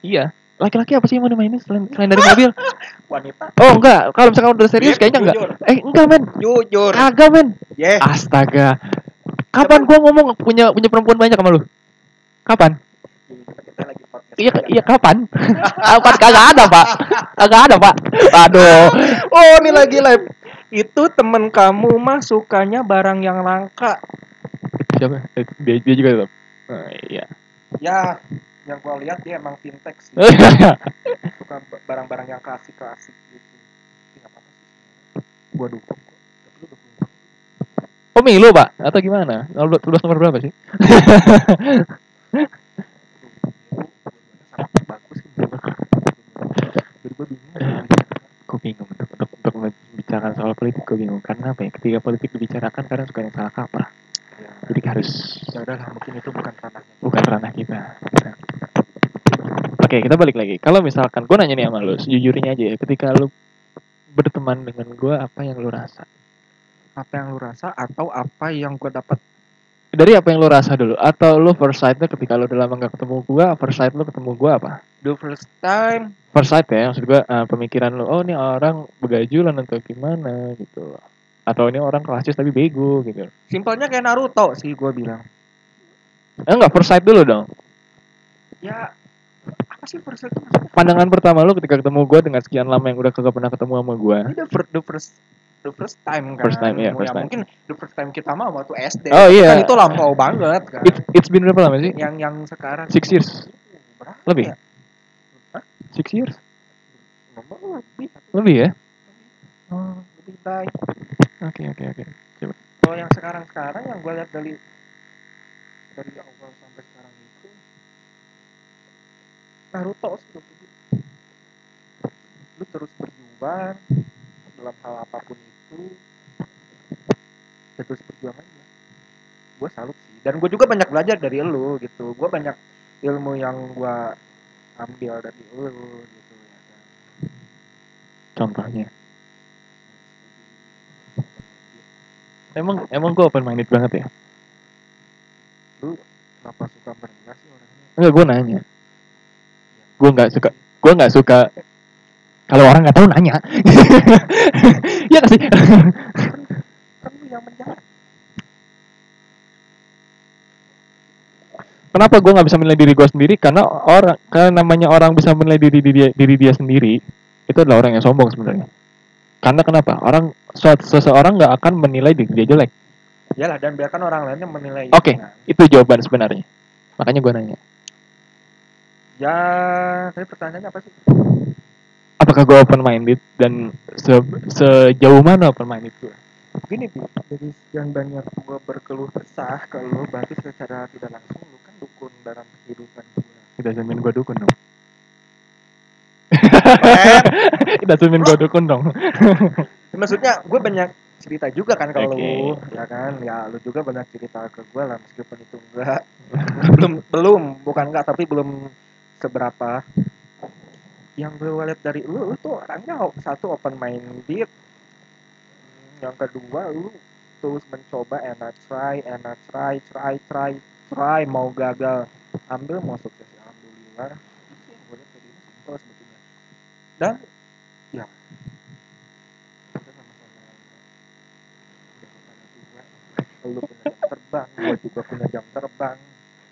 Iya. Laki-laki apa sih yang mau dimainin selain, selain dari mobil? [laughs] wanita Oh enggak, kalau misalkan udah serius Beb, kayaknya enggak. Eh enggak men, jujur kagak men. yeah Astaga. Kapan gua ngomong punya punya perempuan banyak sama lu? Kapan? Iya iya kapan? [laughs] kapan kagak ada pak? Kagak ada pak. Aduh. Oh, ini lagi live. Itu temen kamu mah sukanya barang yang langka. Siapa? Eh, Dia, dia juga tetap. Oh, iya. Ya, yang gua lihat dia emang fintech sih. [laughs] Suka ba- barang-barang yang klasik-klasik gitu. Tapi nggak apa-apa sih. Gua dukung kok. Tapi lu dukung gua. Pemilu pak atau gimana? Kalau tulis nomor berapa sih? [laughs] Sangat bagus sih. menurut gua. Gua bingung. Gue bingung untuk untuk untuk membicarakan soal politik gue bingung karena apa ya? Ketika politik dibicarakan kadang suka yang salah kaprah. Ya, Jadi harus ya udahlah, mungkin itu bukan ranahnya. bukan ranah kita. Oke kita balik lagi. Kalau misalkan gue nanya nih sama lu, sejujurnya aja ya, ketika lu berteman dengan gue apa yang lu rasa? Apa yang lu rasa atau apa yang gua dapat Dari apa yang lu rasa dulu? Atau lu first sight ketika lu udah lama gak ketemu gue, first sight lu ketemu gue apa? the first time First sight ya, maksud gue eh, pemikiran lu, oh ini orang begajulan atau gimana gitu. Atau ini orang klasis tapi bego gitu. simpelnya kayak Naruto sih gua bilang. Eh, enggak, first sight dulu dong. Ya apa sih first maksudnya? Pandangan pertama lu ketika ketemu gue dengan sekian lama yang udah kagak pernah ketemu sama gue. Ini the first, the first the first time kan. First time, Ya, first time. mungkin the first time kita mah waktu SD. Oh, iya. Kan itu lampau banget kan. It's, it's been berapa lama sih? Yang yang sekarang Six years. berapa Lebih? ya? Hah? Six years? Lebih Lebih ya? oh, lebih baik. Oke, oke, oke. Kalau yang sekarang-sekarang yang gue lihat dari dari awal sampai sekarang itu Naruto sih. Lu terus berjuang dalam hal apa pun itu ya terus berjuang aja. Gue salut sih. Dan gue juga banyak belajar dari lu gitu. Gue banyak ilmu yang gue ambil dari lu gitu ya kan. Contohnya. Emang emang gue open minded banget ya? Lu kenapa suka berenang sih orangnya? Enggak, gue nanya. Gue nggak suka. Gue nggak suka. Kalau orang nggak tahu nanya. [laughs] Iya gak sih? Yang kenapa gue nggak bisa menilai diri gue sendiri karena orang karena namanya orang bisa menilai diri diri, diri dia sendiri itu adalah orang yang sombong sebenarnya karena kenapa orang seseorang nggak akan menilai diri dia jelek Iyalah dan biarkan orang lain yang menilai Oke. itu, kan. itu jawaban sebenarnya makanya gue nanya Ya, tapi pertanyaannya apa sih? Apakah gue open minded dan se- sejauh mana open minded gue Gini, Bi, dari sekian banyak gue berkeluh kesah ke lu, berarti secara tidak langsung lu kan dukun dalam kehidupan gue. tidak jamin gue dukun dong Keren. [laughs] tidak jamin gue dukun dong [laughs] Maksudnya gue banyak cerita juga kan kalau Oke. lu, ya kan? Ya lu juga banyak cerita ke gue lah, meskipun itu enggak. [laughs] belum, belum, bukan enggak, tapi belum seberapa. Yang gue lihat dari lu, lu tuh orangnya satu open minded. Yang kedua, lu terus mencoba and I try and I try try try try mau gagal ambil mau sukses alhamdulillah. Simpel sebetulnya dan ya. Kita sama-sama lu punya jam terbang gue juga punya jam terbang.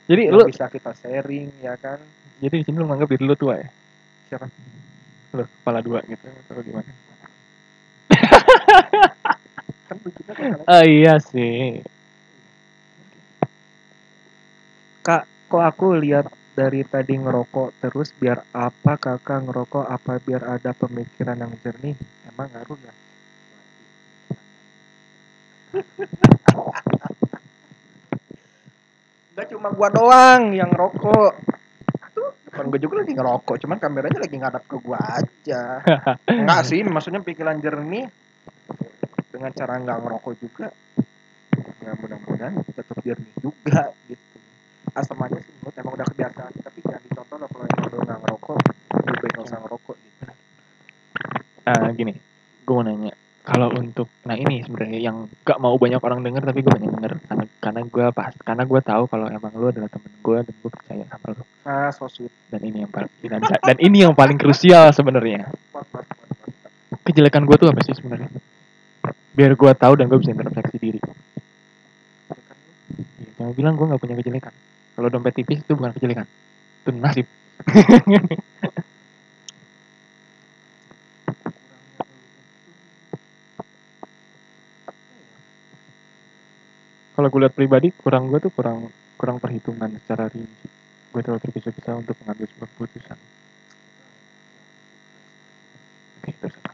Jadi lu bisa kita sharing ya kan? Jadi di sini lu menganggap diri lu tua ya lu kepala dua gitu atau gimana? [laughs] Kan kan oh iya sih. Kak kok aku lihat dari tadi ngerokok terus biar apa kakak ngerokok? Apa biar ada pemikiran yang jernih? Emang ngaruh ya Enggak [laughs] cuma gua doang yang ngerokok depan gua juga lagi ngerokok cuman kameranya lagi ngadap ke gua aja. [laughs] Enggak sih maksudnya pikiran jernih dengan cara nggak ngerokok juga ya mudah-mudahan tetap jernih juga gitu. Asam aja sih menurut emang udah kebiasaan tapi jangan dicontoh lah kalau lu nggak ngerokok lebih baik nggak usah ngerokok gitu. Ah gini gue mau nanya. Kalau untuk nah ini sebenarnya yang gak mau banyak orang denger tapi gue banyak denger karena gue pas karena gue tahu kalau emang lu adalah temen gue dan gue percaya sama lu. Ah so sweet. Dan ini yang paling dan, dan ini yang paling krusial sebenarnya. Kejelekan gue tuh apa sih sebenarnya? Biar gue tahu dan gue bisa introspeksi diri. Ya jangan bilang gue nggak punya kejelekan. Kalau dompet tipis itu bukan kejelekan. Itu nasib [laughs] kurangnya lu itu apa ya kalau gue lihat pribadi kurang gue tuh kurang kurang perhitungan secara rinci. Gue terlalu tergesa-gesa untuk mengambil sebuah keputusan. Oke terus apa.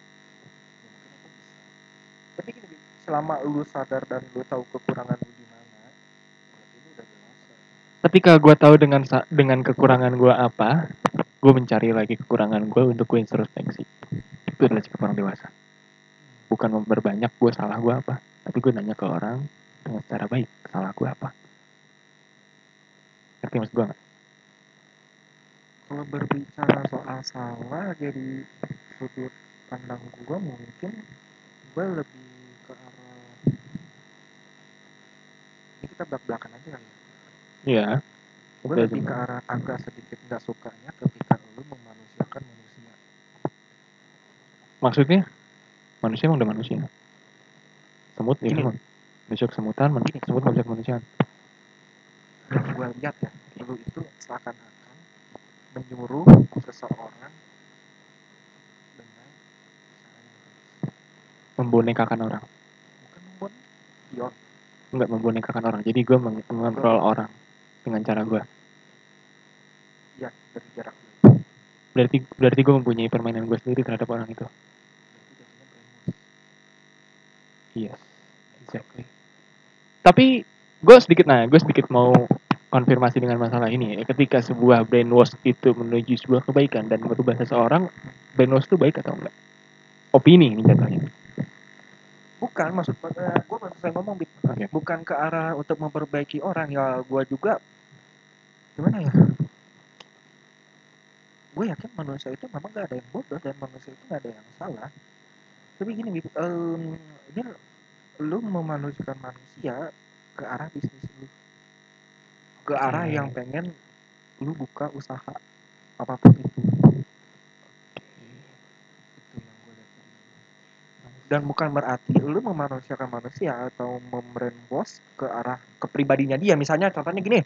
Tapi gini, selama lu sadar dan lu tahu kekurangan lu di mana, ketika gue tahu dengan dengan kekurangan gue apa gue mencari lagi kekurangan gue untuk gue introspeksi. Itu adalah sikap orang dewasa. Bukan memperbanyak gue salah gue apa tapi gue nanya ke orang dengan secara baik salah gue apa ngerti maksud gue nggak Kalau berbicara soal salah dari sudut pandang gua mungkin gua lebih ke arah ini kita belak belakan aja kali ya. iya Gue lebih ke arah agak sedikit nggak sukanya ketika lu memanusiakan manusia. maksudnya manusia emang udah manusia semut ya Gini. Manusia kesemutan man- Gini. semut manusia kemanusiaan Yang gue lihat ya, lu itu seakan-akan menyuruh seseorang dengan membonekakan orang. Bukan membuat pion nggak membonekakan orang. Jadi gue meng- mengontrol orang dengan cara gue ya dari jarak berarti berarti gue mempunyai permainan gue sendiri terhadap orang itu. Yes exactly tapi gue sedikit nah gue sedikit mau konfirmasi dengan masalah ini ya. ketika sebuah brainwash itu menuju sebuah kebaikan dan merubah seseorang brainwash itu baik atau enggak opini ini jatuhnya bukan maksud gue gue maksud saya ngomong. Oke. bukan ke arah untuk memperbaiki orang ya gue juga gimana ya gue yakin manusia itu memang gak ada yang bodoh dan manusia itu gak ada yang salah tapi gini em, ini lu memanusiakan manusia ke arah bisnis lu ke arah Oke. yang pengen lu buka usaha apa pun itu dan bukan berarti lu memanusiakan manusia atau membrainwash ke arah kepribadinya dia misalnya contohnya gini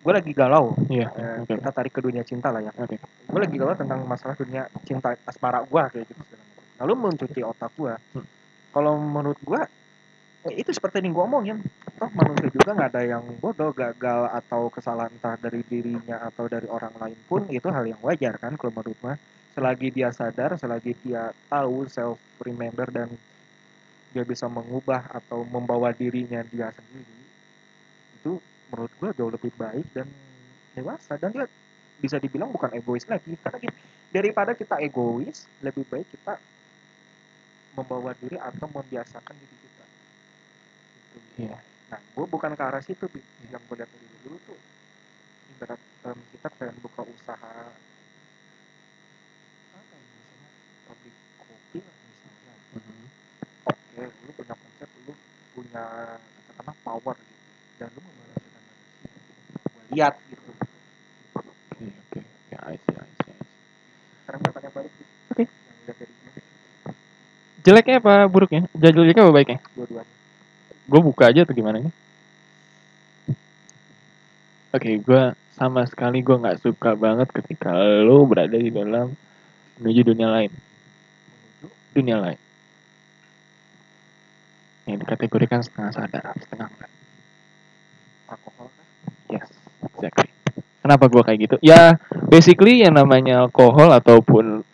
gue lagi galau Iya. Eh, Oke. kita tarik ke dunia cinta lah ya Oke. gue lagi galau tentang masalah dunia cinta asmara gue kayak gitu lalu mencuci otak gue Hmm. kalau menurut gue eh, itu seperti yang gue omongin toh manusia juga nggak ada yang bodoh gagal atau kesalahan entah dari dirinya atau dari orang lain pun itu hal yang wajar kan kalau menurut gue selagi dia sadar selagi dia tahu self remember dan dia bisa mengubah atau membawa dirinya dia sendiri itu menurut gue jauh lebih baik dan dewasa dan dia bisa dibilang bukan egois lagi karena gini, daripada kita egois lebih baik kita membawa diri atau membiasakan diri kita. Iya. nah gue bukan ke arah situ Bi. yang gue lihat dari dulu tuh ibarat em, kita pengen buka usaha apa ya misalnya pabrik kopi lah misalnya Mhm. oke lu punya konsep lu punya katakanlah power gitu dan lu membalaskan manusia gue lihat gitu Oke, oke. Ya, I see, I see, I see. sekarang gue tanya balik. Oke. gue Jeleknya apa buruknya? Jeleknya apa baiknya? Gue buka aja atau gimana nih? Oke, gue sama sekali gue nggak suka banget ketika lo berada di dalam menuju dunia lain. Dunia lain. Yang dikategorikan setengah sadar, setengah enggak. alkohol Yes, exactly. Kenapa gue kayak gitu? Ya, basically yang namanya alkohol ataupun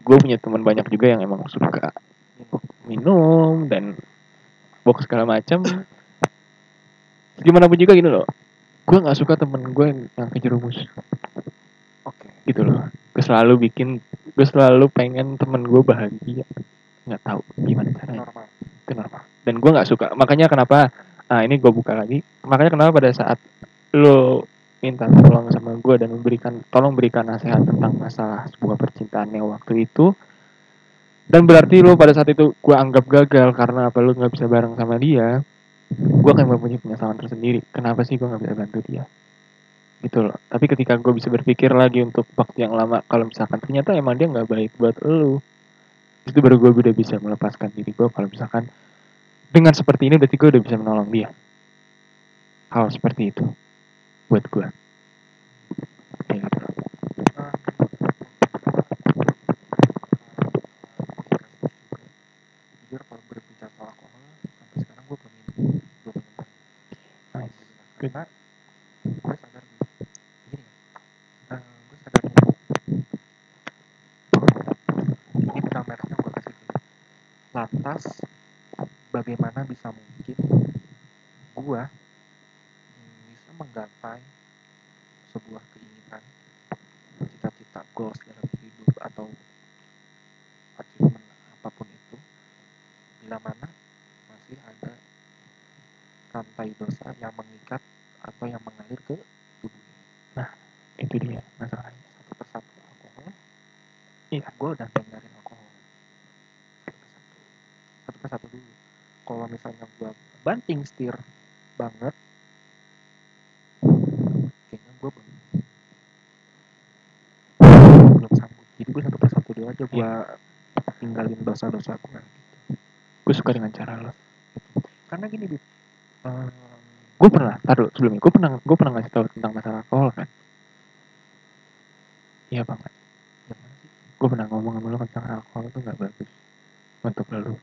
gue punya teman banyak juga yang emang suka minum dan box segala macam. Gimana pun juga gini loh. Gue nggak suka temen gue yang, yang kejerumus oke gitu loh. Gue selalu bikin, gue selalu pengen temen gue bahagia. Nggak tahu gimana caranya. normal Itu normal. Dan gue nggak suka. Makanya kenapa? Nah ini gue buka lagi. Makanya kenapa pada saat lo minta tolong sama gue dan memberikan tolong berikan nasihat tentang masalah sebuah percintaan yang waktu itu dan berarti lo pada saat itu gue anggap gagal karena apa? Lo nggak bisa bareng sama dia. Gue akan mempunyai penyesalan tersendiri. Kenapa sih gue nggak bisa bantu dia? Gitu loh. Tapi ketika gue bisa berpikir lagi untuk waktu yang lama kalau misalkan ternyata emang dia nggak baik buat lo itu baru gue udah bisa melepaskan diri gue kalau misalkan dengan seperti ini berarti gue udah bisa menolong dia. Hal seperti itu buat gue kayak gitu loh. Ah, jujur kalau berbicara soal alkohol sampai sekarang gue belum minum belum minum lagi. Nice. Alhamdulillah. Good. karena gue sadar gini gini ya eh, gue sadar gini ini benang merahnya gue kasih dulu lantas bagaimana bisa mungkin gue mm, bisa menggapai sebuah keinginan cita-cita goals dalam hidup atau achievement apa pun itu bila mana masih ada rantai dosa yang mengikat atau yang mengalir ke tubuh ini itu dia masalahnya. Satu persatu alkohol. Iya. gue udah hindarin alkohol. Satu persatu. Satu persatu dulu. Kalau misalnya gue banting setir banget gue belum sanggup jadi gue satu persatu dulu aja gue tinggalin dosa-dosa gue gue suka dengan cara lo. Karena gini Bib Ehm, gue pernah taruh sebelumnya gue pernah gue pernah ngasih tahu tentang masalah alkohol kan? Iya banget sih? Gue pernah ngomong sama lo tentang alkohol itu nggak bagus untuk lo.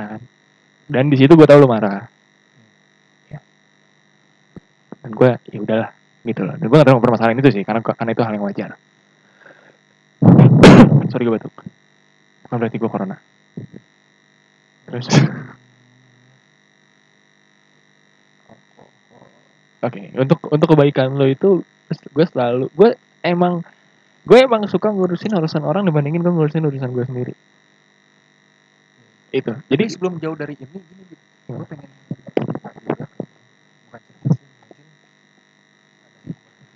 Nah kan? Dan di situ gue tahu lo marah. Dan gue ya udahlah gitu loh dan gue gak tahu permasalahan itu sih karena karena itu hal yang wajar [coughs] sorry gue batuk bukan berarti gue corona terus [laughs] Oke, untuk untuk kebaikan lo itu gue selalu gue emang gue emang suka ngurusin urusan orang dibandingin gue ngurusin urusan gue sendiri. Itu. jadi Jadi sebelum jauh dari ini gini Bib gue Gimana? pengen cerita juga bukan cerita sih mungkin ada hikmahnya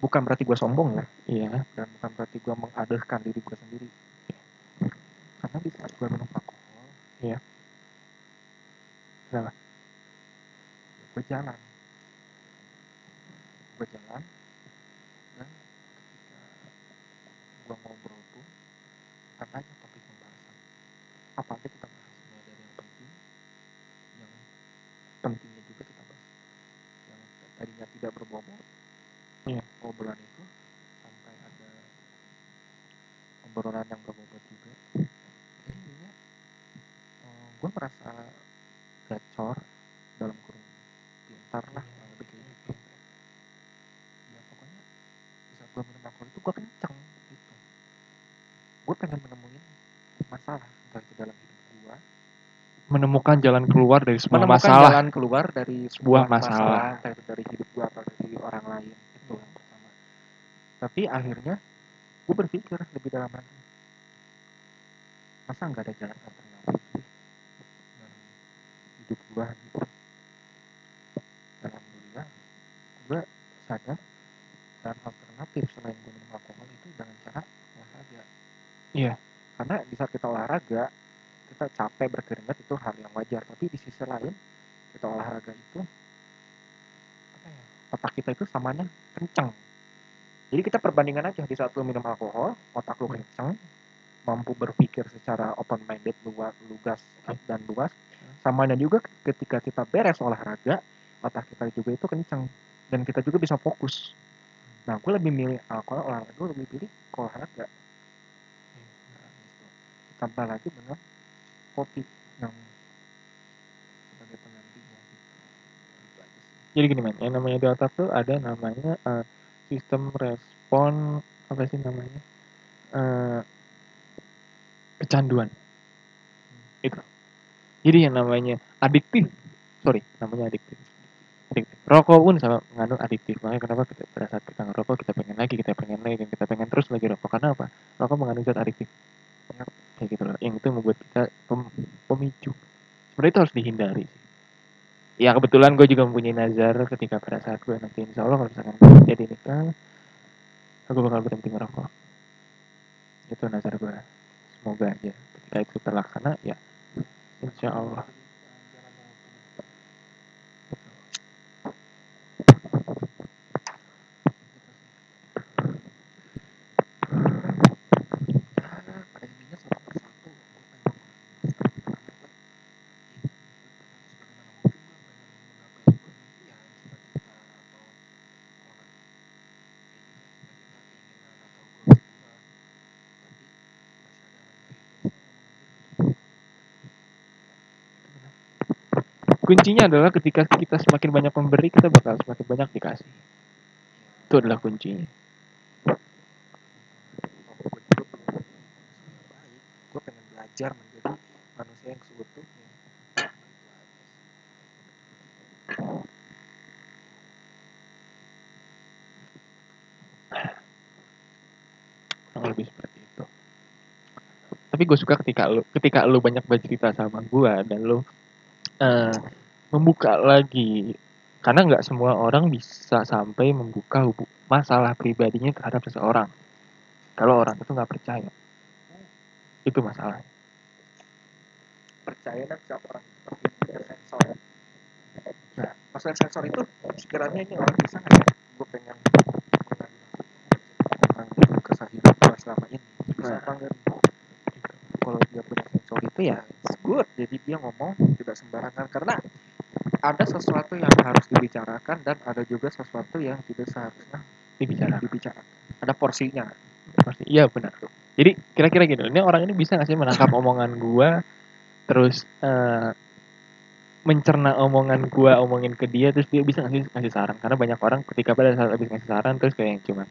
juga. Bukan berarti gue sombong ya iya, dan bukan berarti gue mengadehkan diri gue sendiri karena di saat gue minum alkohol Iya. Kenapa? gue jalan gue jalan dan ketika gue ngobrol pun bukan aja topik pembahasan apa aja kita bahas mulai dari yang penting bulan itu sampai ada obrolan yang berbobot juga. Jadi intinya gue merasa gacor dalam kurung pintar lah kurang lebih kayak gitu. ya pokoknya di saat gue minum alkohol itu gue kenceng gitu. Gue pengen menemuin masalah entah itu dalam hidup gue menemukan jalan keluar dari semua menemukan masalah. jalan keluar dari Sebuah sebuah masalah. masalah, entah itu dari hidup gue atau dari orang lain itu yang pertama. Tapi akhirnya gue berpikir lebih dalam lagi. Masa nggak ada jalan alternatif sih? Dalam hidup gue gitu alhamdulillah gue sadar jalan alternatif selain gue minum alkohol itu dengan cara olahraga. Iya. karena di saat kita olahraga kita capek berkeringat itu hal yang wajar. Tapi di sisi lain kita olahraga itu apa ya otak kita itu samanya kenceng jadi kita perbandingan aja di saat lu minum alkohol otak lu kenceng mampu berpikir secara open minded luas lugas dan luas samanya juga ketika kita beres olahraga otak kita juga itu kenceng dan kita juga bisa fokus nah gue lebih milih alkohol olahraga gue lebih pilih olahraga Nah, gitu. ditambah lagi dengan kopi yang sebagai gitu. Sih. jadi gini man yang namanya di otak tuh ada namanya eh, sistem respon apa sih namanya Eh, kecanduan. Itu. Jadi yang namanya adiktif sorry namanya adiktif. Adiktif. Rokok pun sama mengandung adiktif. Makanya kenapa kita, pada saat kita ngerokok kita pengen lagi kita pengen lagi dan kita pengen terus lagi rokok. Karena apa? Rokok mengandung zat adiktif. Yap. kayak gitu loh. Yang itu membuat kita pem- pemicu. Sebenarnya itu harus dihindari sih ya kebetulan gue juga mempunyai nazar ketika pada saat gue nanti insya Allah kalau misalkan jadi nikah aku bakal berhenti merokok itu nazar gue semoga aja ketika itu terlaksana ya insya Allah kuncinya adalah ketika kita semakin banyak memberi kita bakal semakin banyak dikasih. Itu adalah kuncinya. Gue pengen belajar menjadi manusia yang seutuhnya. Kurang lebih seperti itu. Tapi gue suka ketika lu ketika lu banyak bercerita sama gue dan lu eh, membuka lagi. Karena nggak semua orang bisa sampai membuka masalah pribadinya terhadap seseorang. Kalau orang itu nggak percaya. Itu masalahnya. Percaya dan siapa orang sensor nah. Maksudnya sensor itu sekiranya ini orang bisa nggak ya? Gue pengen mengenali tentang kesah hidup gue selama ini. Bisa Nah. apa enggak nih? kalau dia punya sensor itu ya it's good. Jadi dia ngomong tidak sembarangan. Karena ada sesuatu yang harus dibicarakan dan ada juga sesuatu yang tidak seharusnya dibicarakan. dibicarakan. Ada porsinya. Pasti iya benar. Jadi kira-kira gini ini orang ini bisa nggak sih menangkap [laughs] omongan gua terus eh, mencerna omongan gua omongin ke dia terus dia bisa nggak sih ngasih saran? Karena banyak orang ketika pada saat habis ngasih saran terus kayak yang cuman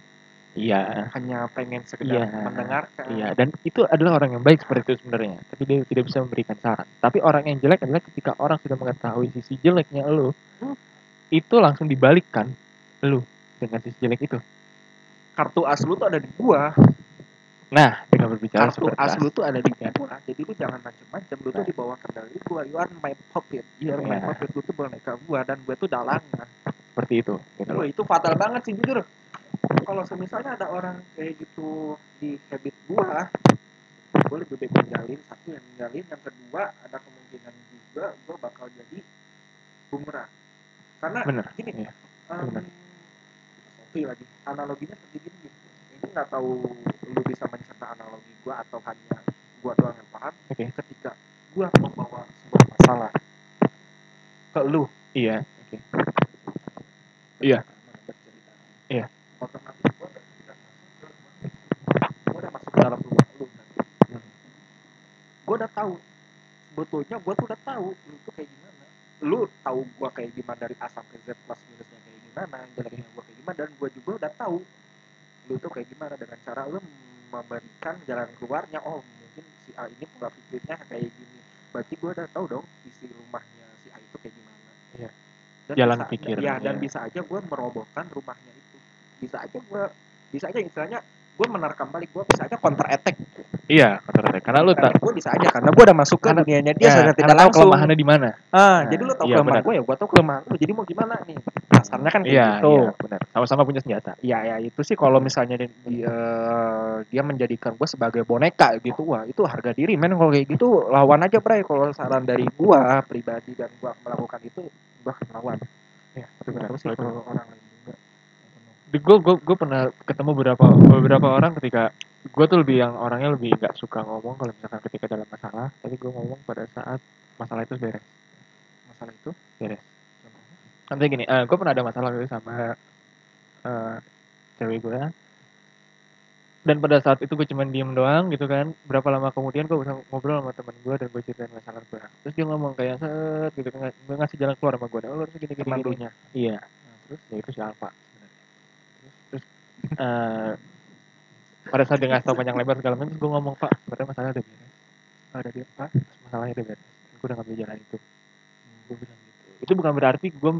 iya. Hanya pengen sekedar Iya, mendengarkan. Iya dan itu adalah orang yang baik seperti itu sebenarnya. Tapi dia tidak bisa memberikan saran. Tapi orang yang jelek adalah ketika orang sudah mengetahui sisi jeleknya lo itu langsung dibalikkan lo dengan sisi jelek itu. Kartu as lu tuh ada di gua. Nah dengan berbicara kartu seperti as lu tuh ada di Ya. gua. Jadi lu jangan macem-macem lu tuh Nah. di bawah kendali gua. You are my puppet. You are my Ya. puppet. Lu tuh boneka gua dan gua tuh dalangan. Seperti itu. Gitu Wah, itu fatal banget sih jujur kalau semisalnya ada orang kayak gitu di habit gua gua lebih baik ninggalin satu yang ninggalin. Yang kedua ada kemungkinan juga gua bakal jadi bumerang. Karena bener gini iya. um, lagi analoginya seperti gini gitu. ini nggak tahu lu bisa mencerna analogi gua atau hanya gua doang yang paham. Oke. Ketika gua membawa sebuah masalah ke lu. Iya oke. Iya otomatis gue udah gue udah masuk ke dalam rumah lu gue udah tahu. Sebetulnya gue tuh udah tahu lu tuh kayak gimana. Lu tahu gue kayak gimana dari A sampai Z plus minusnya kayak gimana yang gue kayak gimana dan gue juga udah tahu lu tuh kayak gimana dengan cara lu memberikan jalan keluarnya. Oh mungkin si A ini pola pikirnya kayak gini. Berarti gue udah tahu dong isi rumahnya si A itu kayak gimana. Ya. jalan pikir ya, ya dan bisa aja gue merobohkan rumahnya bisa aja gue bisa aja istilahnya gue menerkam balik gue bisa aja counter attack. Iya, kata karena lu tak gue bisa aja karena gue udah masuk ke Karena- dunianya dia ya, secara karena tidak tahu kelemahannya di mana. ah Nah, jadi lu tahu iya, kelemahan gue ya gue tahu kelemahan lu jadi mau gimana nih? Kasarnya kan kayak Iya, gitu. iya, benar. Sama-sama punya senjata. ya ya itu sih kalau misalnya di, di- eh, dia menjadikan gue sebagai boneka gitu wah itu harga diri men. Kalau kayak gitu lawan aja bray. Kalau saran dari gue pribadi dan gue melakukan itu gue lawan. Iya, itu benar. terus sih Kalau orang gue gue gue pernah ketemu beberapa beberapa orang ketika gue tuh lebih yang orangnya lebih nggak suka ngomong kalau misalkan ketika dalam masalah. Tapi gue ngomong pada saat masalah itu beres. Masalah itu beres. Nanti gini eh gue pernah ada masalah gitu sama eh cewek gue dan pada saat itu gue cuman diem doang gitu kan. Berapa lama kemudian gue bisa ngobrol sama temen gue dan gue ceritain masalah gue terus dia ngomong kayak set gitu kan. Ng- ngasih jalan keluar sama gue oh, lu harus gini gini teman gini. Iya. terus ya itu si Alfa. sebenarnya. Terus, eh, pada saat dia ngasih tau panjang lebar segala macam, gue ngomong Pak, sebenarnya masalahnya udah beres. ada dia apa Masalahnya udah beres. Gue udah ngambil jalan itu. Gue bilang gitu. Itu bukan berarti gue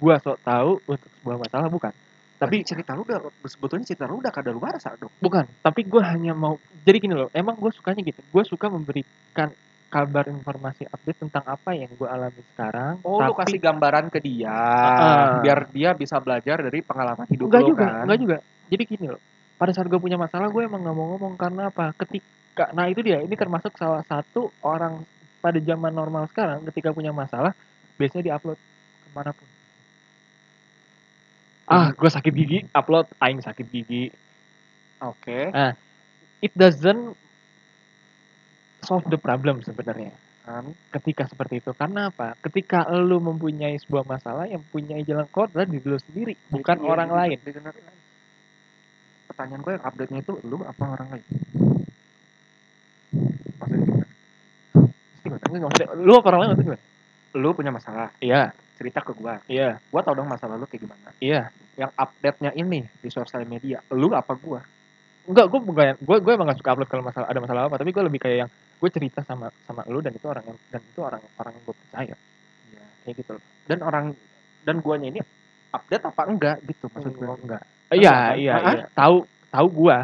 gue sok tahu untuk sebuah masalah bukan. tapi Tapi cerita lu udah sebetulnya cerita lu udah kada luar dong bukan. Tapi gue hanya mau. Jadi gini loh. Emang gue sukanya gitu. Gue suka memberikan kabar informasi update tentang apa yang gue alami sekarang. Oh, lu kasih gambaran ke dia, Ah. biar dia bisa belajar dari pengalaman hidup enggak juga, kan. enggak juga. Jadi gini loh. Pada saat gue punya masalah, gue emang nggak mau ngomong karena apa? Ketika, nah itu dia. Ini termasuk salah satu orang pada zaman normal sekarang, ketika punya masalah, biasanya diupload ke mana pun. Ah, gue sakit gigi, upload, aing sakit gigi. Oke. It doesn't solve the problem sebenarnya. Kan? Ketika seperti itu, karena apa? Ketika lu mempunyai sebuah masalah, yang punya jalan keluar adalah diri lu sendiri, bukan Jadi, orang ya, lain. Pertanyaan gue yang update-nya itu lu apa orang lain? Maksudnya gimana? Gimana? Enggak, maksudnya, lu apa orang lain maksudnya gimana? Lu punya masalah, Iya, cerita ke gua. iya, Gua tau dong masalah lu kayak gimana. iya. Yang update-nya ini di sosial media, lu apa gua? Enggak, gue bukan, gue gue emang gak suka upload kalau masalah ada masalah apa, tapi gue lebih kayak yang gue cerita sama sama lu dan itu orang yang dan itu orang orang yang gue percaya, Iya. kayak gitu loh. Dan orang dan guanya ini update apa enggak gitu maksud gue. Oh, enggak. Iya, iya, iya. Tahu tahu gue.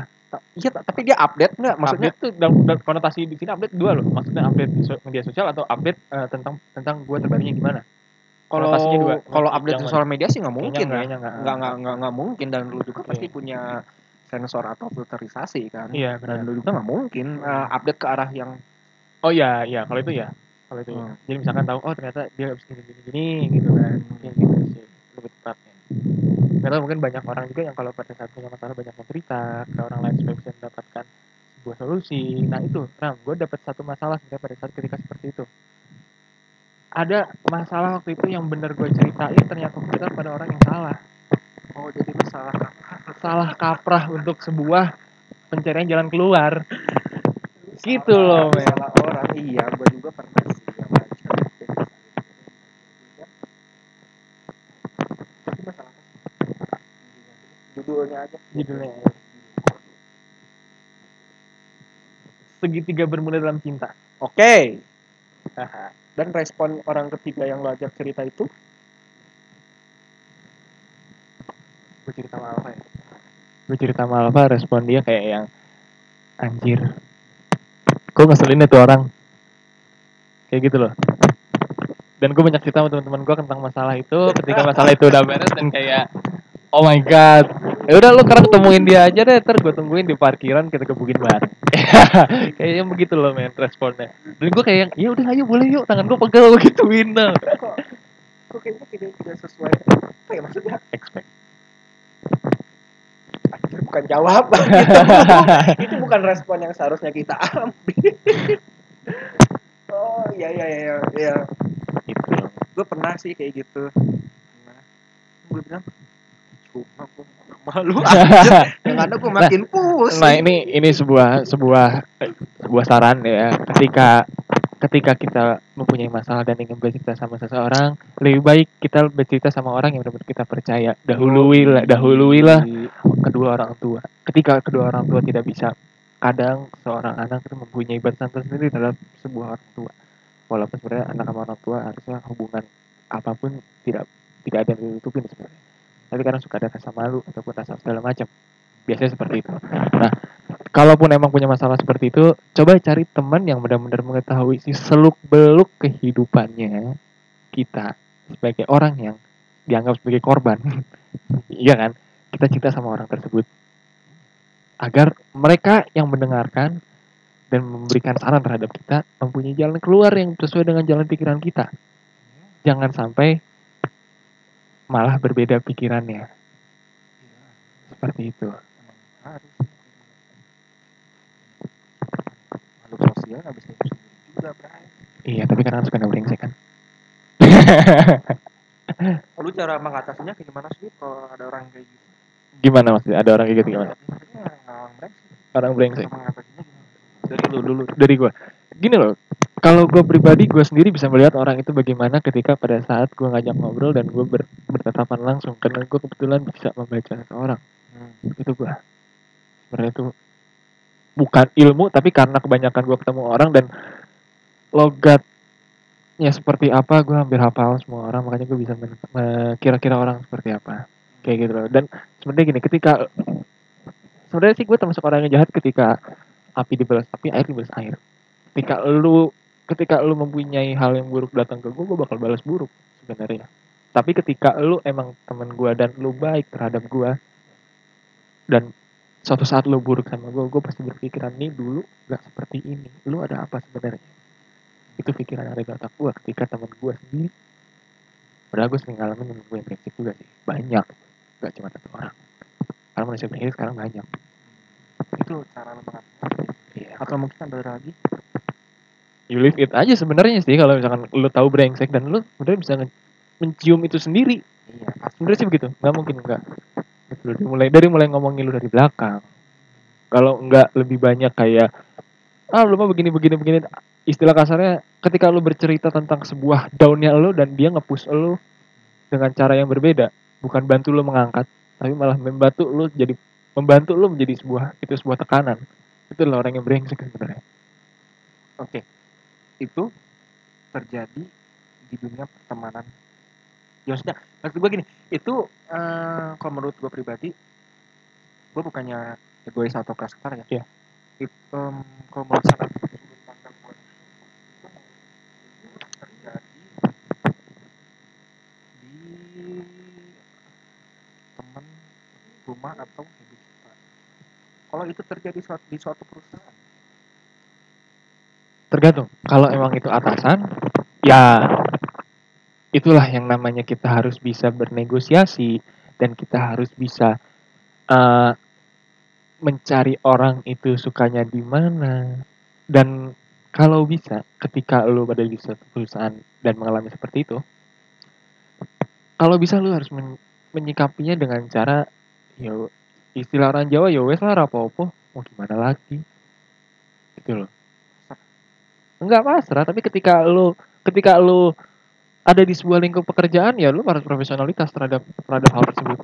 Iya, tapi dia update enggak? Maksudnya update tuh dan konotasi di sini update dua loh. Maksudnya update di media sosial atau update eh, tentang tentang gue terbarunya gimana? kalau kalau update mana? sosial media sih nggak mungkin enggak, ya. nggak nggak nggak nggak mungkin dan lu juga pasti punya sensor atau filterisasi kan Iya, dan lu juga nggak mungkin uh, update ke arah yang Oh iya, iya, kalau itu ya. Kalau itu ya. Hmm. Jadi misalkan tahu oh ternyata dia habis gini gini gini gitu kan. Mungkin gitu sih lebih tepatnya. Karena mungkin banyak orang juga yang kalau pada saat punya masalah banyak cerita ke orang lain supaya bisa mendapatkan sebuah solusi. Nah itu, Ram, gue dapat satu masalah sebenarnya pada saat ketika seperti itu. Ada masalah waktu itu yang bener gue ceritain ternyata kita pada orang yang salah. oh jadi lu salah Salah kaprah untuk sebuah pencarian jalan keluar. [laughs] Gitu loh, men. salah orang iya gua juga pernah sih yang baca Jadi, Tapi masalah apa sih? judulnya aja. Judulnya. Segitiga bermula dalam cinta. oke. Dan respon orang ketiga yang lo ajak cerita itu? Gue cerita sama Alfa ya. Gue cerita sama Alfa respon dia kayak yang anjir. Kok ngeselin itu orang. Kayak gitu loh. Dan gue banyak cerita sama teman-teman gue tentang masalah itu. Ketika masalah itu udah beres dan kayak oh my god ya udah lu sekarang temuin dia aja deh. Terus gue tungguin di parkiran kita gebukin bareng [laughs] kayaknya begitu loh men responnya. Dan gue kayak yang ya udah ayo boleh yuk. Tangan gue pegal gue gituin nah. kok kok kayaknya tidak tidak sesuai. Apa ya maksudnya? Expect. Anjir, bukan jawab. [laughs] [laughs] Itu bukan respon yang seharusnya kita ambil. Oh iya iya iya iya. Gitu. Gue pernah sih kayak gitu. Pernah. Gue bilang cuma gue malu aja [laughs] yang ada gue makin pusing Nah ini ini sebuah sebuah sebuah saran ya ketika ketika kita mempunyai masalah dan ingin bercerita sama seseorang, lebih baik kita bercerita sama orang yang benar-benar kita percaya. Dahului lah, dahului lah kedua orang tua. Ketika kedua orang tua tidak bisa, kadang seorang anak itu mempunyai batasan tersendiri terhadap sebuah orang tua. Walaupun sebenarnya anak sama orang tua harusnya hubungan apa pun tidak tidak ada yang ditutupin sebenarnya. Tapi kadang suka ada rasa malu ataupun rasa segala macam. Biasanya seperti itu. Nah, kalaupun emang punya masalah seperti itu, coba cari teman yang benar-benar mengetahui si seluk beluk kehidupannya kita sebagai orang yang dianggap sebagai korban. [laughs] iya kan? Kita cinta sama orang tersebut. Agar mereka yang mendengarkan dan memberikan saran terhadap kita mempunyai jalan keluar yang sesuai dengan jalan pikiran kita. Jangan sampai malah berbeda pikirannya. Seperti itu. makhluk sosial nggak bisa juga Bray Iya, tapi kadang suka nggak brengsek kan. [laughs] lu cara mengatasinya kayak gimana sih kalau ada orang kayak gitu gimana maksudnya? Ada orang kayak gitu gimana? Orang brengsek Orang brengsek. dari lu dulu Dari gua. Gini loh, kalau gue pribadi gue sendiri bisa melihat orang itu bagaimana ketika pada saat gue ngajak ngobrol dan gue ber, bertatapan langsung. Karena gue kebetulan bisa membaca seseorang. Hmm. itu gue sebenarnya itu bukan ilmu tapi karena kebanyakan gue ketemu orang dan logatnya seperti apa gue hampir hafal semua orang. Makanya gue bisa kira-kira orang seperti apa. Kayak gitu loh. Dan sebenarnya gini ketika sebenarnya sih gue termasuk orang yang jahat ketika api dibalas api air dibalas air. Ketika lu ketika lu mempunyai hal yang buruk datang ke gue gue bakal balas buruk sebenarnya. Tapi ketika lu emang temen gue dan lu baik terhadap gue dan suatu saat lu buruk sama gue gue pasti berpikiran nih dulu gak seperti ini. Lu ada apa sebenarnya? Itu pikiran yang ada di otak gue ketika temen gue sendiri. Padahal gue sering ngalamin temen gue yang brengsek juga sih. Banyak. Gak cuma satu orang. Karena manusia brengsek sekarang banyak. Itu cara lu mengatasi iya. Atau mungkin ada lagi you live it aja sebenarnya sih kalau misalkan lu tahu brengsek dan lu sebenarnya bisa mencium itu sendiri. Iya. Sebenarnya sih begitu nggak mungkin enggak gitu. Dari mulai dari mulai ngomongin lu dari belakang. Kalau enggak lebih banyak kayak ah lu mah begini begini begini. Istilah kasarnya ketika lu bercerita tentang sebuah daunnya lu dan dia nge-push lu dengan cara yang berbeda bukan bantu lu mengangkat tapi malah membantu lu jadi membantu lu menjadi sebuah itu sebuah tekanan. Itu adalah orang yang brengsek sebenarnya. Oke, itu terjadi di dunia pertemanan. Ya maksudnya, maksud gue gini, itu eh, kalau menurut gue pribadi, gue bukannya egois atau keras kepala ya. Iya. Itu em, kalau melaksanakan sudut pandang gue itu itu terjadi di teman rumah atau hidup kita. Kalau itu terjadi suatu, di suatu perusahaan, tergantung. Kalau emang itu atasan ya itulah yang namanya kita harus bisa bernegosiasi dan kita harus bisa eh, mencari orang itu sukanya di mana. Dan kalau bisa ketika lu berada di suatu perusahaan dan mengalami seperti itu kalau bisa lu harus men- menyikapinya dengan cara ya istilah orang Jawa ya wes lah rapopo mau gimana lagi? Gitu loh enggak pasrah tapi ketika lu ketika lu ada di sebuah lingkup pekerjaan ya lu harus profesionalitas terhadap terhadap hal tersebut.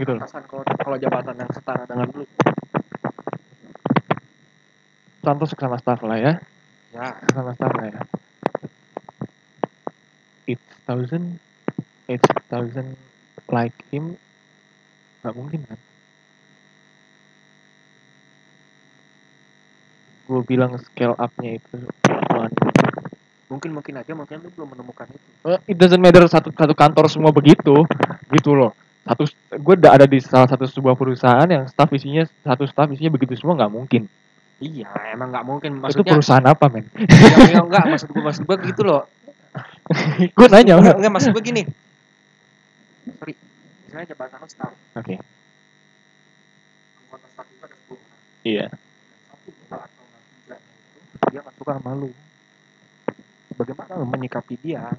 Gitu loh. Kalau kalau jabatan yang setara dengan lu, contoh sama staff lah ya. Ya. Sama staff lah ya. It's thousand it's thousand like him. Nggak mungkin kan gue bilang scale up-nya itu mungkin mungkin aja mungkin lu belum menemukan itu. Eh, it doesn't matter satu satu kantor semua begitu gitu loh satu gue udah ada di salah satu sebuah perusahaan yang staff isinya satu staff isinya begitu semua nggak mungkin Iya, emang nggak mungkin. itu Maksudnya, perusahaan apa men yang enggak maksud gue maksud gue gitu loh. [laughs] gue nanya enggak, oke enggak maksud gue gini. Sorry, misalnya jabatan lo staff, anggota staff itu ada 10 orang. iya Satu dua atau enggak tiganya itu dia nggak suka sama lu. Bagaimana lu menyikapi dia?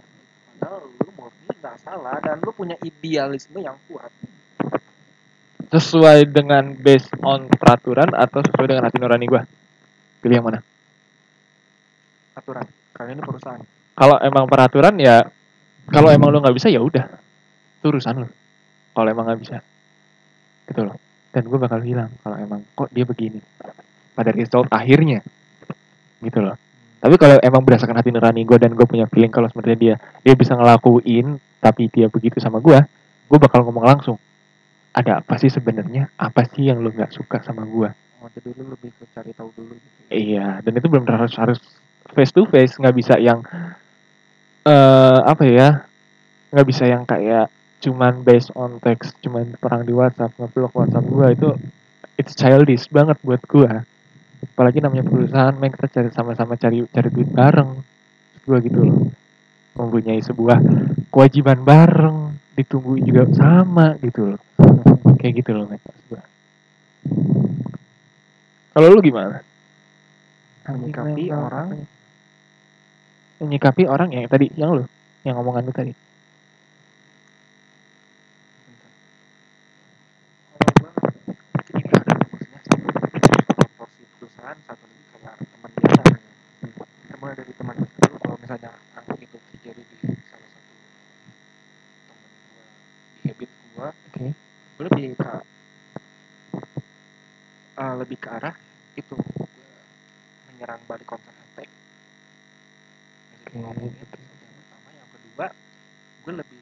Padahal lu murni nggak salah dan lu punya idealisme yang kuat. sesuai dengan based on peraturan atau sesuai dengan hati nurani gue pilih yang mana? Aturan. Karena ini perusahaan. Kalau emang peraturan ya kalau emang lu nggak bisa ya udah. Itu urusan lu. Kalau emang nggak bisa. Gitu loh. Dan gue bakal bilang kalau emang kok dia begini. Pada result akhirnya gitu loh. Tapi kalau emang berdasarkan hati nurani gue dan gue punya feeling kalau sebenarnya dia dia bisa ngelakuin tapi dia begitu sama gue gue bakal ngomong langsung ada apa sih sebenarnya? Apa sih yang lu nggak suka sama gue oh, jadi lu lebih ke cari tahu dulu gitu ya. iya dan itu belum harus harus face to face nggak bisa yang eh apa ya nggak bisa yang kayak cuman based on text cuman perang di WhatsApp ngeblok WhatsApp gue itu it's childish banget buat gue apalagi namanya perusahaan main kita cari sama-sama cari cari duit bareng. Gue gitu loh. Mempunyai sebuah kewajiban bareng ditungguin juga sama gitu loh. Kayak gitu loh gua. kalau lu gimana? Menyikapi orang. menyikapi orang yang tadi yang lu yang ngomongan lu tadi kalau gua gini ada rumusnya proporsi perusahaan satu lagi kayak teman biasa ya. Kita mulai dari teman biasa dulu kalau misalnya hal itu terjadi di salah satu teman gua di habit gua oke gue lebih ke eh, lebih ke arah itu gua menyerang balik counter attack Yang tadi Oke, ngomongin oke. itu yang pertama yang kedua gue lebih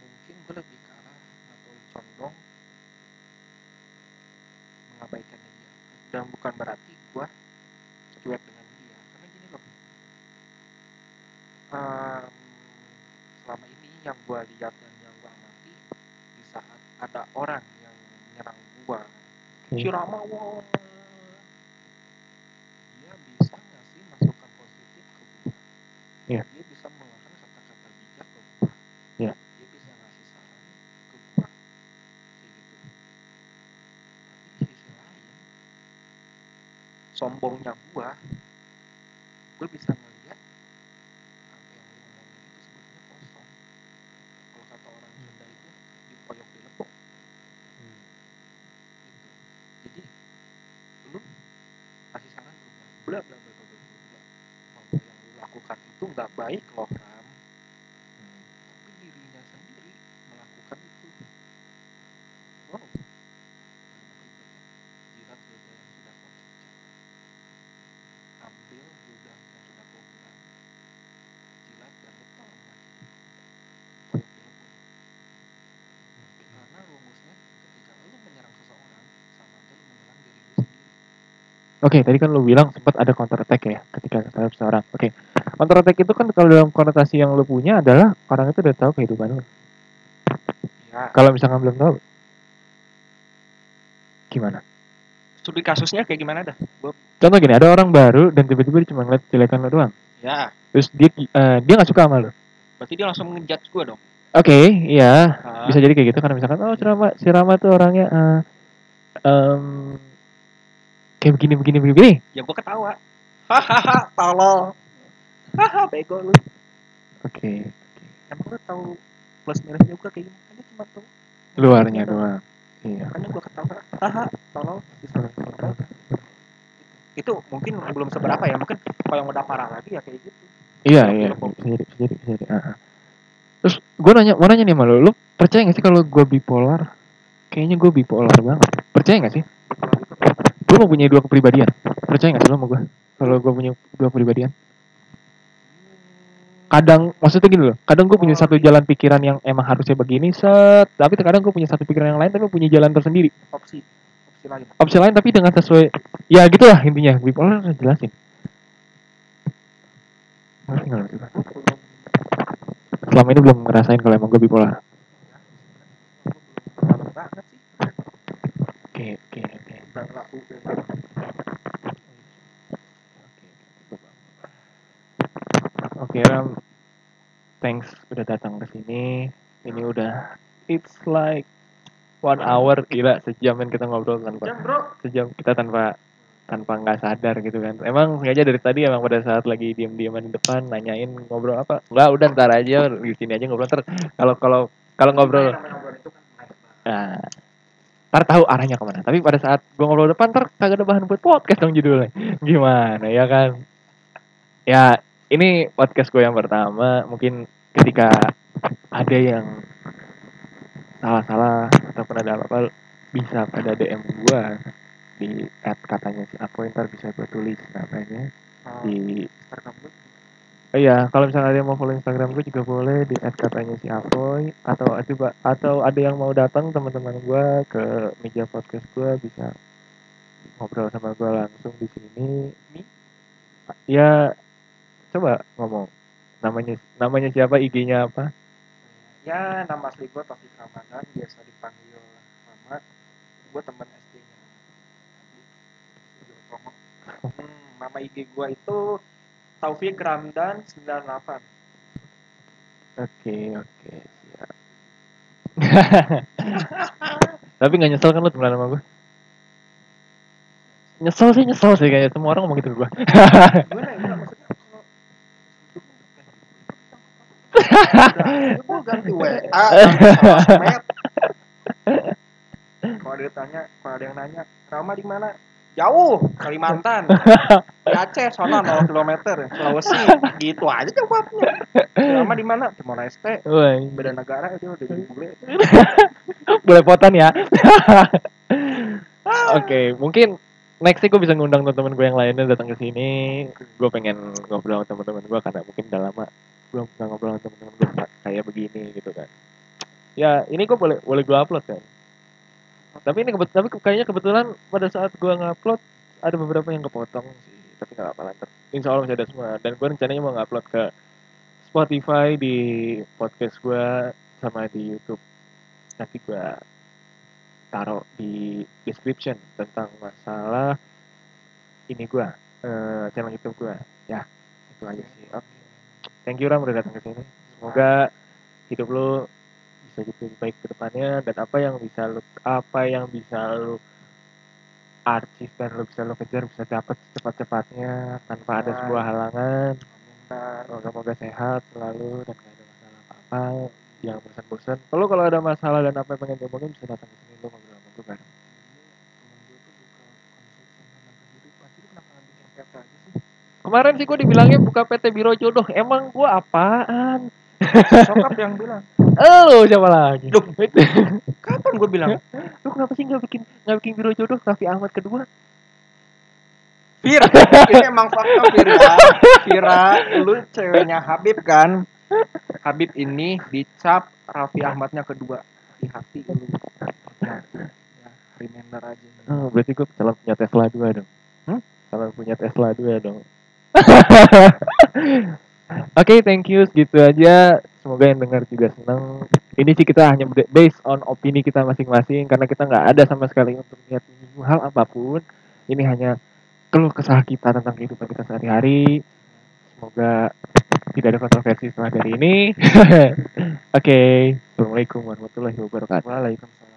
mungkin gue lebih ke arah atau condong mengabaikannya dia dan bukan berarti gue cuek dengan dia karena gini loh Em, selama ini yang gue lihat dan yang gue amati di saat ada orang yang menyerang gue Oke. Si Rama wah dia bisa ngasih masukan positif ke gue Iya. dia bisa mengeluarkan kata-kata bijak ke gue Iya. dia bisa ngasih saran ke gue kayak gitu. Tapi di sisi lain sombongnya gue gue bisa ngeliat apa yang lu ngomongin itu sebetulnya kosong kalau kata orang Sunda itu dipoyok di lepok gitu jadi lu kasih saran ke gue bla bla bla bla bla bla bla bahwa yang lu lakukan itu nggak baik loh Ram tapi dirinya sendiri melakukan itu. Wow. Jilat ludah yang sudah kau cicak ambil ludah yang sudah kau gelang jilat dan telan lagi lepuk karena rumusnya ketika lu menyerang seseorang sama aja lu menyerang diri lu sendiri. Oke, tadi kan lu bilang sempat ada counter attack ya ketika terhadap seseorang. Oke, counter attack itu kan kalau dalam konotasi yang lu punya adalah orang itu udah tahu kehidupan lu. ya Kalau misalkan belum tahu, gimana? studi kasusnya kayak gimana dah gua Contoh gini, ada orang baru dan tiba-tiba dia cuma ngeliat jelekan lu doang. ya Terus dia eh, dia nggak suka sama lu. berarti dia langsung ngejudge gua dong Oke, iya, Ah, bisa jadi kayak gitu karena misalkan oh si Rama, si Rama tuh orangnya eh, em, kayak begini begini begini. begini. ya gua ketawa [laughs] hahaha tolol haha [laughs] bego lu Oke, emang lu tahu plus minusnya gua kayak gini kan cuma tahu luarnya doang. Iya. makanya gua ketawa haha tolol bisa itu mungkin belum seberapa ya mungkin kalau yang udah parah lagi ya kayak gitu Iya, iya, bisa jadi, bisa jadi, bisa jadi. ah, ah. Terus gue nanya, mau nanya nih sama lu, percaya gak sih kalau gue bipolar? Kayaknya gue bipolar banget. Percaya gak sih? Lu mau punya dua kepribadian? Percaya gak sih lu sama gue? Kalau gue punya dua kepribadian? Kadang, maksudnya gini loh, kadang gue punya Oh, satu jalan pikiran yang emang harusnya begini, set. Tapi kadang gue punya satu pikiran yang lain, tapi punya jalan tersendiri. opsi opsi lain Opsi lain tapi dengan sesuai, ya gitulah intinya. Bipolar harus jelasin. Selama ini belum ngerasain kalau emang gue bipolar. sih Oke, oke, oke. Oke Ram, thanks udah datang ke sini. Ini udah it's like one hour gila sejam kan kita ngobrol tanpa jam bro sejam kita tanpa tanpa nggak sadar gitu kan. Emang sengaja dari tadi emang pada saat lagi diem-dieman di depan nanyain ngobrol apa? Enggak, udah ntar aja di sini aja ngobrol ntar. Kalau kalau kalau ngobrol kan. Nah, ntar tahu arahnya ke mana tapi pada saat gue ngobrol depan ntar kagak ada bahan buat podcast dong judulnya gimana ya kan ya ini podcast gue yang pertama mungkin ketika ada yang salah-salah ataupun ada apa-apa bisa pada DM gue di add katanya si Apoy ntar bisa gue tulis namanya Oh, di Instagram gue. Oh iya, kalau misalnya ada yang mau follow Instagram gue juga boleh di add katanya si Apoy atau coba atau ada yang mau datang teman-teman gue ke meja podcast gue bisa ngobrol sama gue langsung di sini. Ya coba ngomong namanya namanya siapa IG-nya apa? Ya, nama asli gue Taufik Ramadan, biasa dipanggil Rama. Gue teman SD-nya. Hmm, nama IG gue itu Taufik Ramdan 98. Oke oke siap. [laughs] Tapi nggak nyesel kan lu temenan sama gue? Nyesel sih nyesel sih kayaknya semua orang ngomong gitu ke gue ya? Enggak, maksudnya kalau gue ganti WA, ganti sosmed. Kalau ada yang tanya, kalau ada yang nanya, Rama di mana? Jauh, Kalimantan. [laughs] Di Aceh, sono 0 km, Sulawesi. Gitu aja jawabnya. Rama di mana? Timor Leste. Beda negara dia udah jadi bule. [laughs] boleh potan ya. Oke, mungkin next gue bisa ngundang teman-teman gue yang lainnya datang ke sini. Gue pengen ngobrol sama teman-teman gue karena mungkin udah lama belum pernah ngobrol sama teman-teman gue kayak begini gitu kan. Ya, ini gue boleh boleh gue upload kan. Tapi ini kebet tapi kayaknya kebetulan pada saat gue ngupload ada beberapa yang kepotong sih. Tapi nggak apa-apa ntar. Insya Allah masih ada semua. Dan gue rencananya mau ngupload ke Spotify di podcast gue sama di YouTube. Nanti gue taruh di description tentang masalah ini gue eh, channel YouTube gue. Ya, itu aja sih. Oke. Thank you Ram udah datang ke sini. Semoga hidup lu bisa jadi lebih baik ke depannya dan apa yang bisa lu apa yang bisa lu achieve dan lu bisa lu kejar bisa dapat cepat-cepatnya tanpa ada sebuah halangan. Nah, Semoga sehat selalu dan gak ada masalah apa-apa. Jangan bosan-bosan. Kalau kalau ada masalah dan apa yang pengen diomongin bisa datang ke sini lu ngobrol sama gue bareng. Kemarin sih gue dibilangnya buka PT Biro Jodoh. Emang gue apaan? Sokap yang bilang, Elu siapa lagi? Duh. kapan gue bilang? Lu kenapa sih nggak bikin nggak bikin Biro Jodoh Raffi Ahmad kedua? Fir, ini emang fakta Fir ya. Fira, lu ceweknya Habib kan? Habib ini dicap Raffi Ahmadnya kedua di hati lu. Hati-hati. Ya, remember aja. Oh, berarti gue calon punya Tesla dua dong. Hmm? Calon punya Tesla dua dong. [laughs] Oke, thank you. Segitu aja. Semoga yang dengar juga senang. Ini sih kita hanya based on opini kita masing-masing karena kita nggak ada sama sekali untuk lihat hal apa pun. Ini hanya keluh kesah kita tentang kehidupan kita sehari-hari. Semoga tidak ada kontroversi setelah dari ini. [laughs] Oke, assalamualaikum warahmatullahi wabarakatuh. Waalaikumsalam.